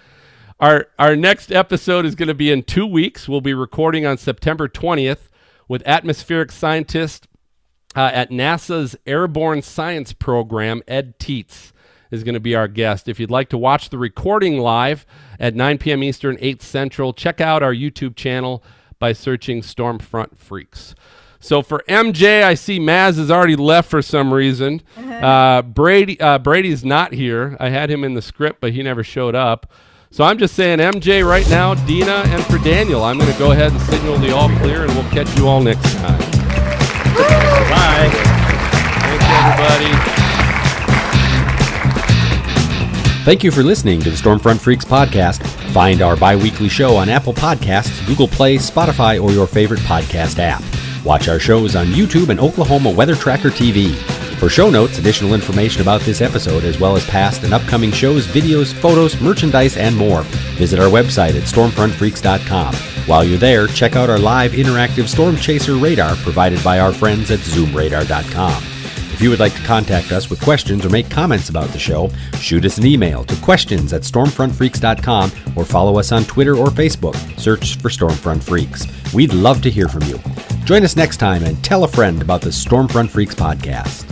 Our our next episode is going to be in two weeks. We'll be recording on September 20th with atmospheric scientist uh, at NASA's Airborne Science Program, Ed Teets is going to be our guest. If you'd like to watch the recording live at 9 p.m. Eastern, 8 Central, check out our YouTube channel by searching Stormfront Freaks. So for MJ, I see Maz has already left for some reason. Uh, Brady uh, Brady's not here. I had him in the script, but he never showed up. So I'm just saying, MJ right now, Dina, and for Daniel, I'm going to go ahead and signal the all clear, and we'll catch you all next time. Bye. Thanks, everybody. Thank you for listening to the Stormfront Freaks podcast. Find our bi weekly show on Apple Podcasts, Google Play, Spotify, or your favorite podcast app. Watch our shows on YouTube and Oklahoma Weather Tracker TV. For show notes, additional information about this episode, as well as past and upcoming shows, videos, photos, merchandise, and more, visit our website at stormfrontfreaks.com. While you're there, check out our live interactive storm chaser radar provided by our friends at zoomradar.com. If you would like to contact us with questions or make comments about the show, shoot us an email to questions at stormfrontfreaks.com or follow us on Twitter or Facebook. Search for Stormfront Freaks. We'd love to hear from you. Join us next time and tell a friend about the Stormfront Freaks podcast.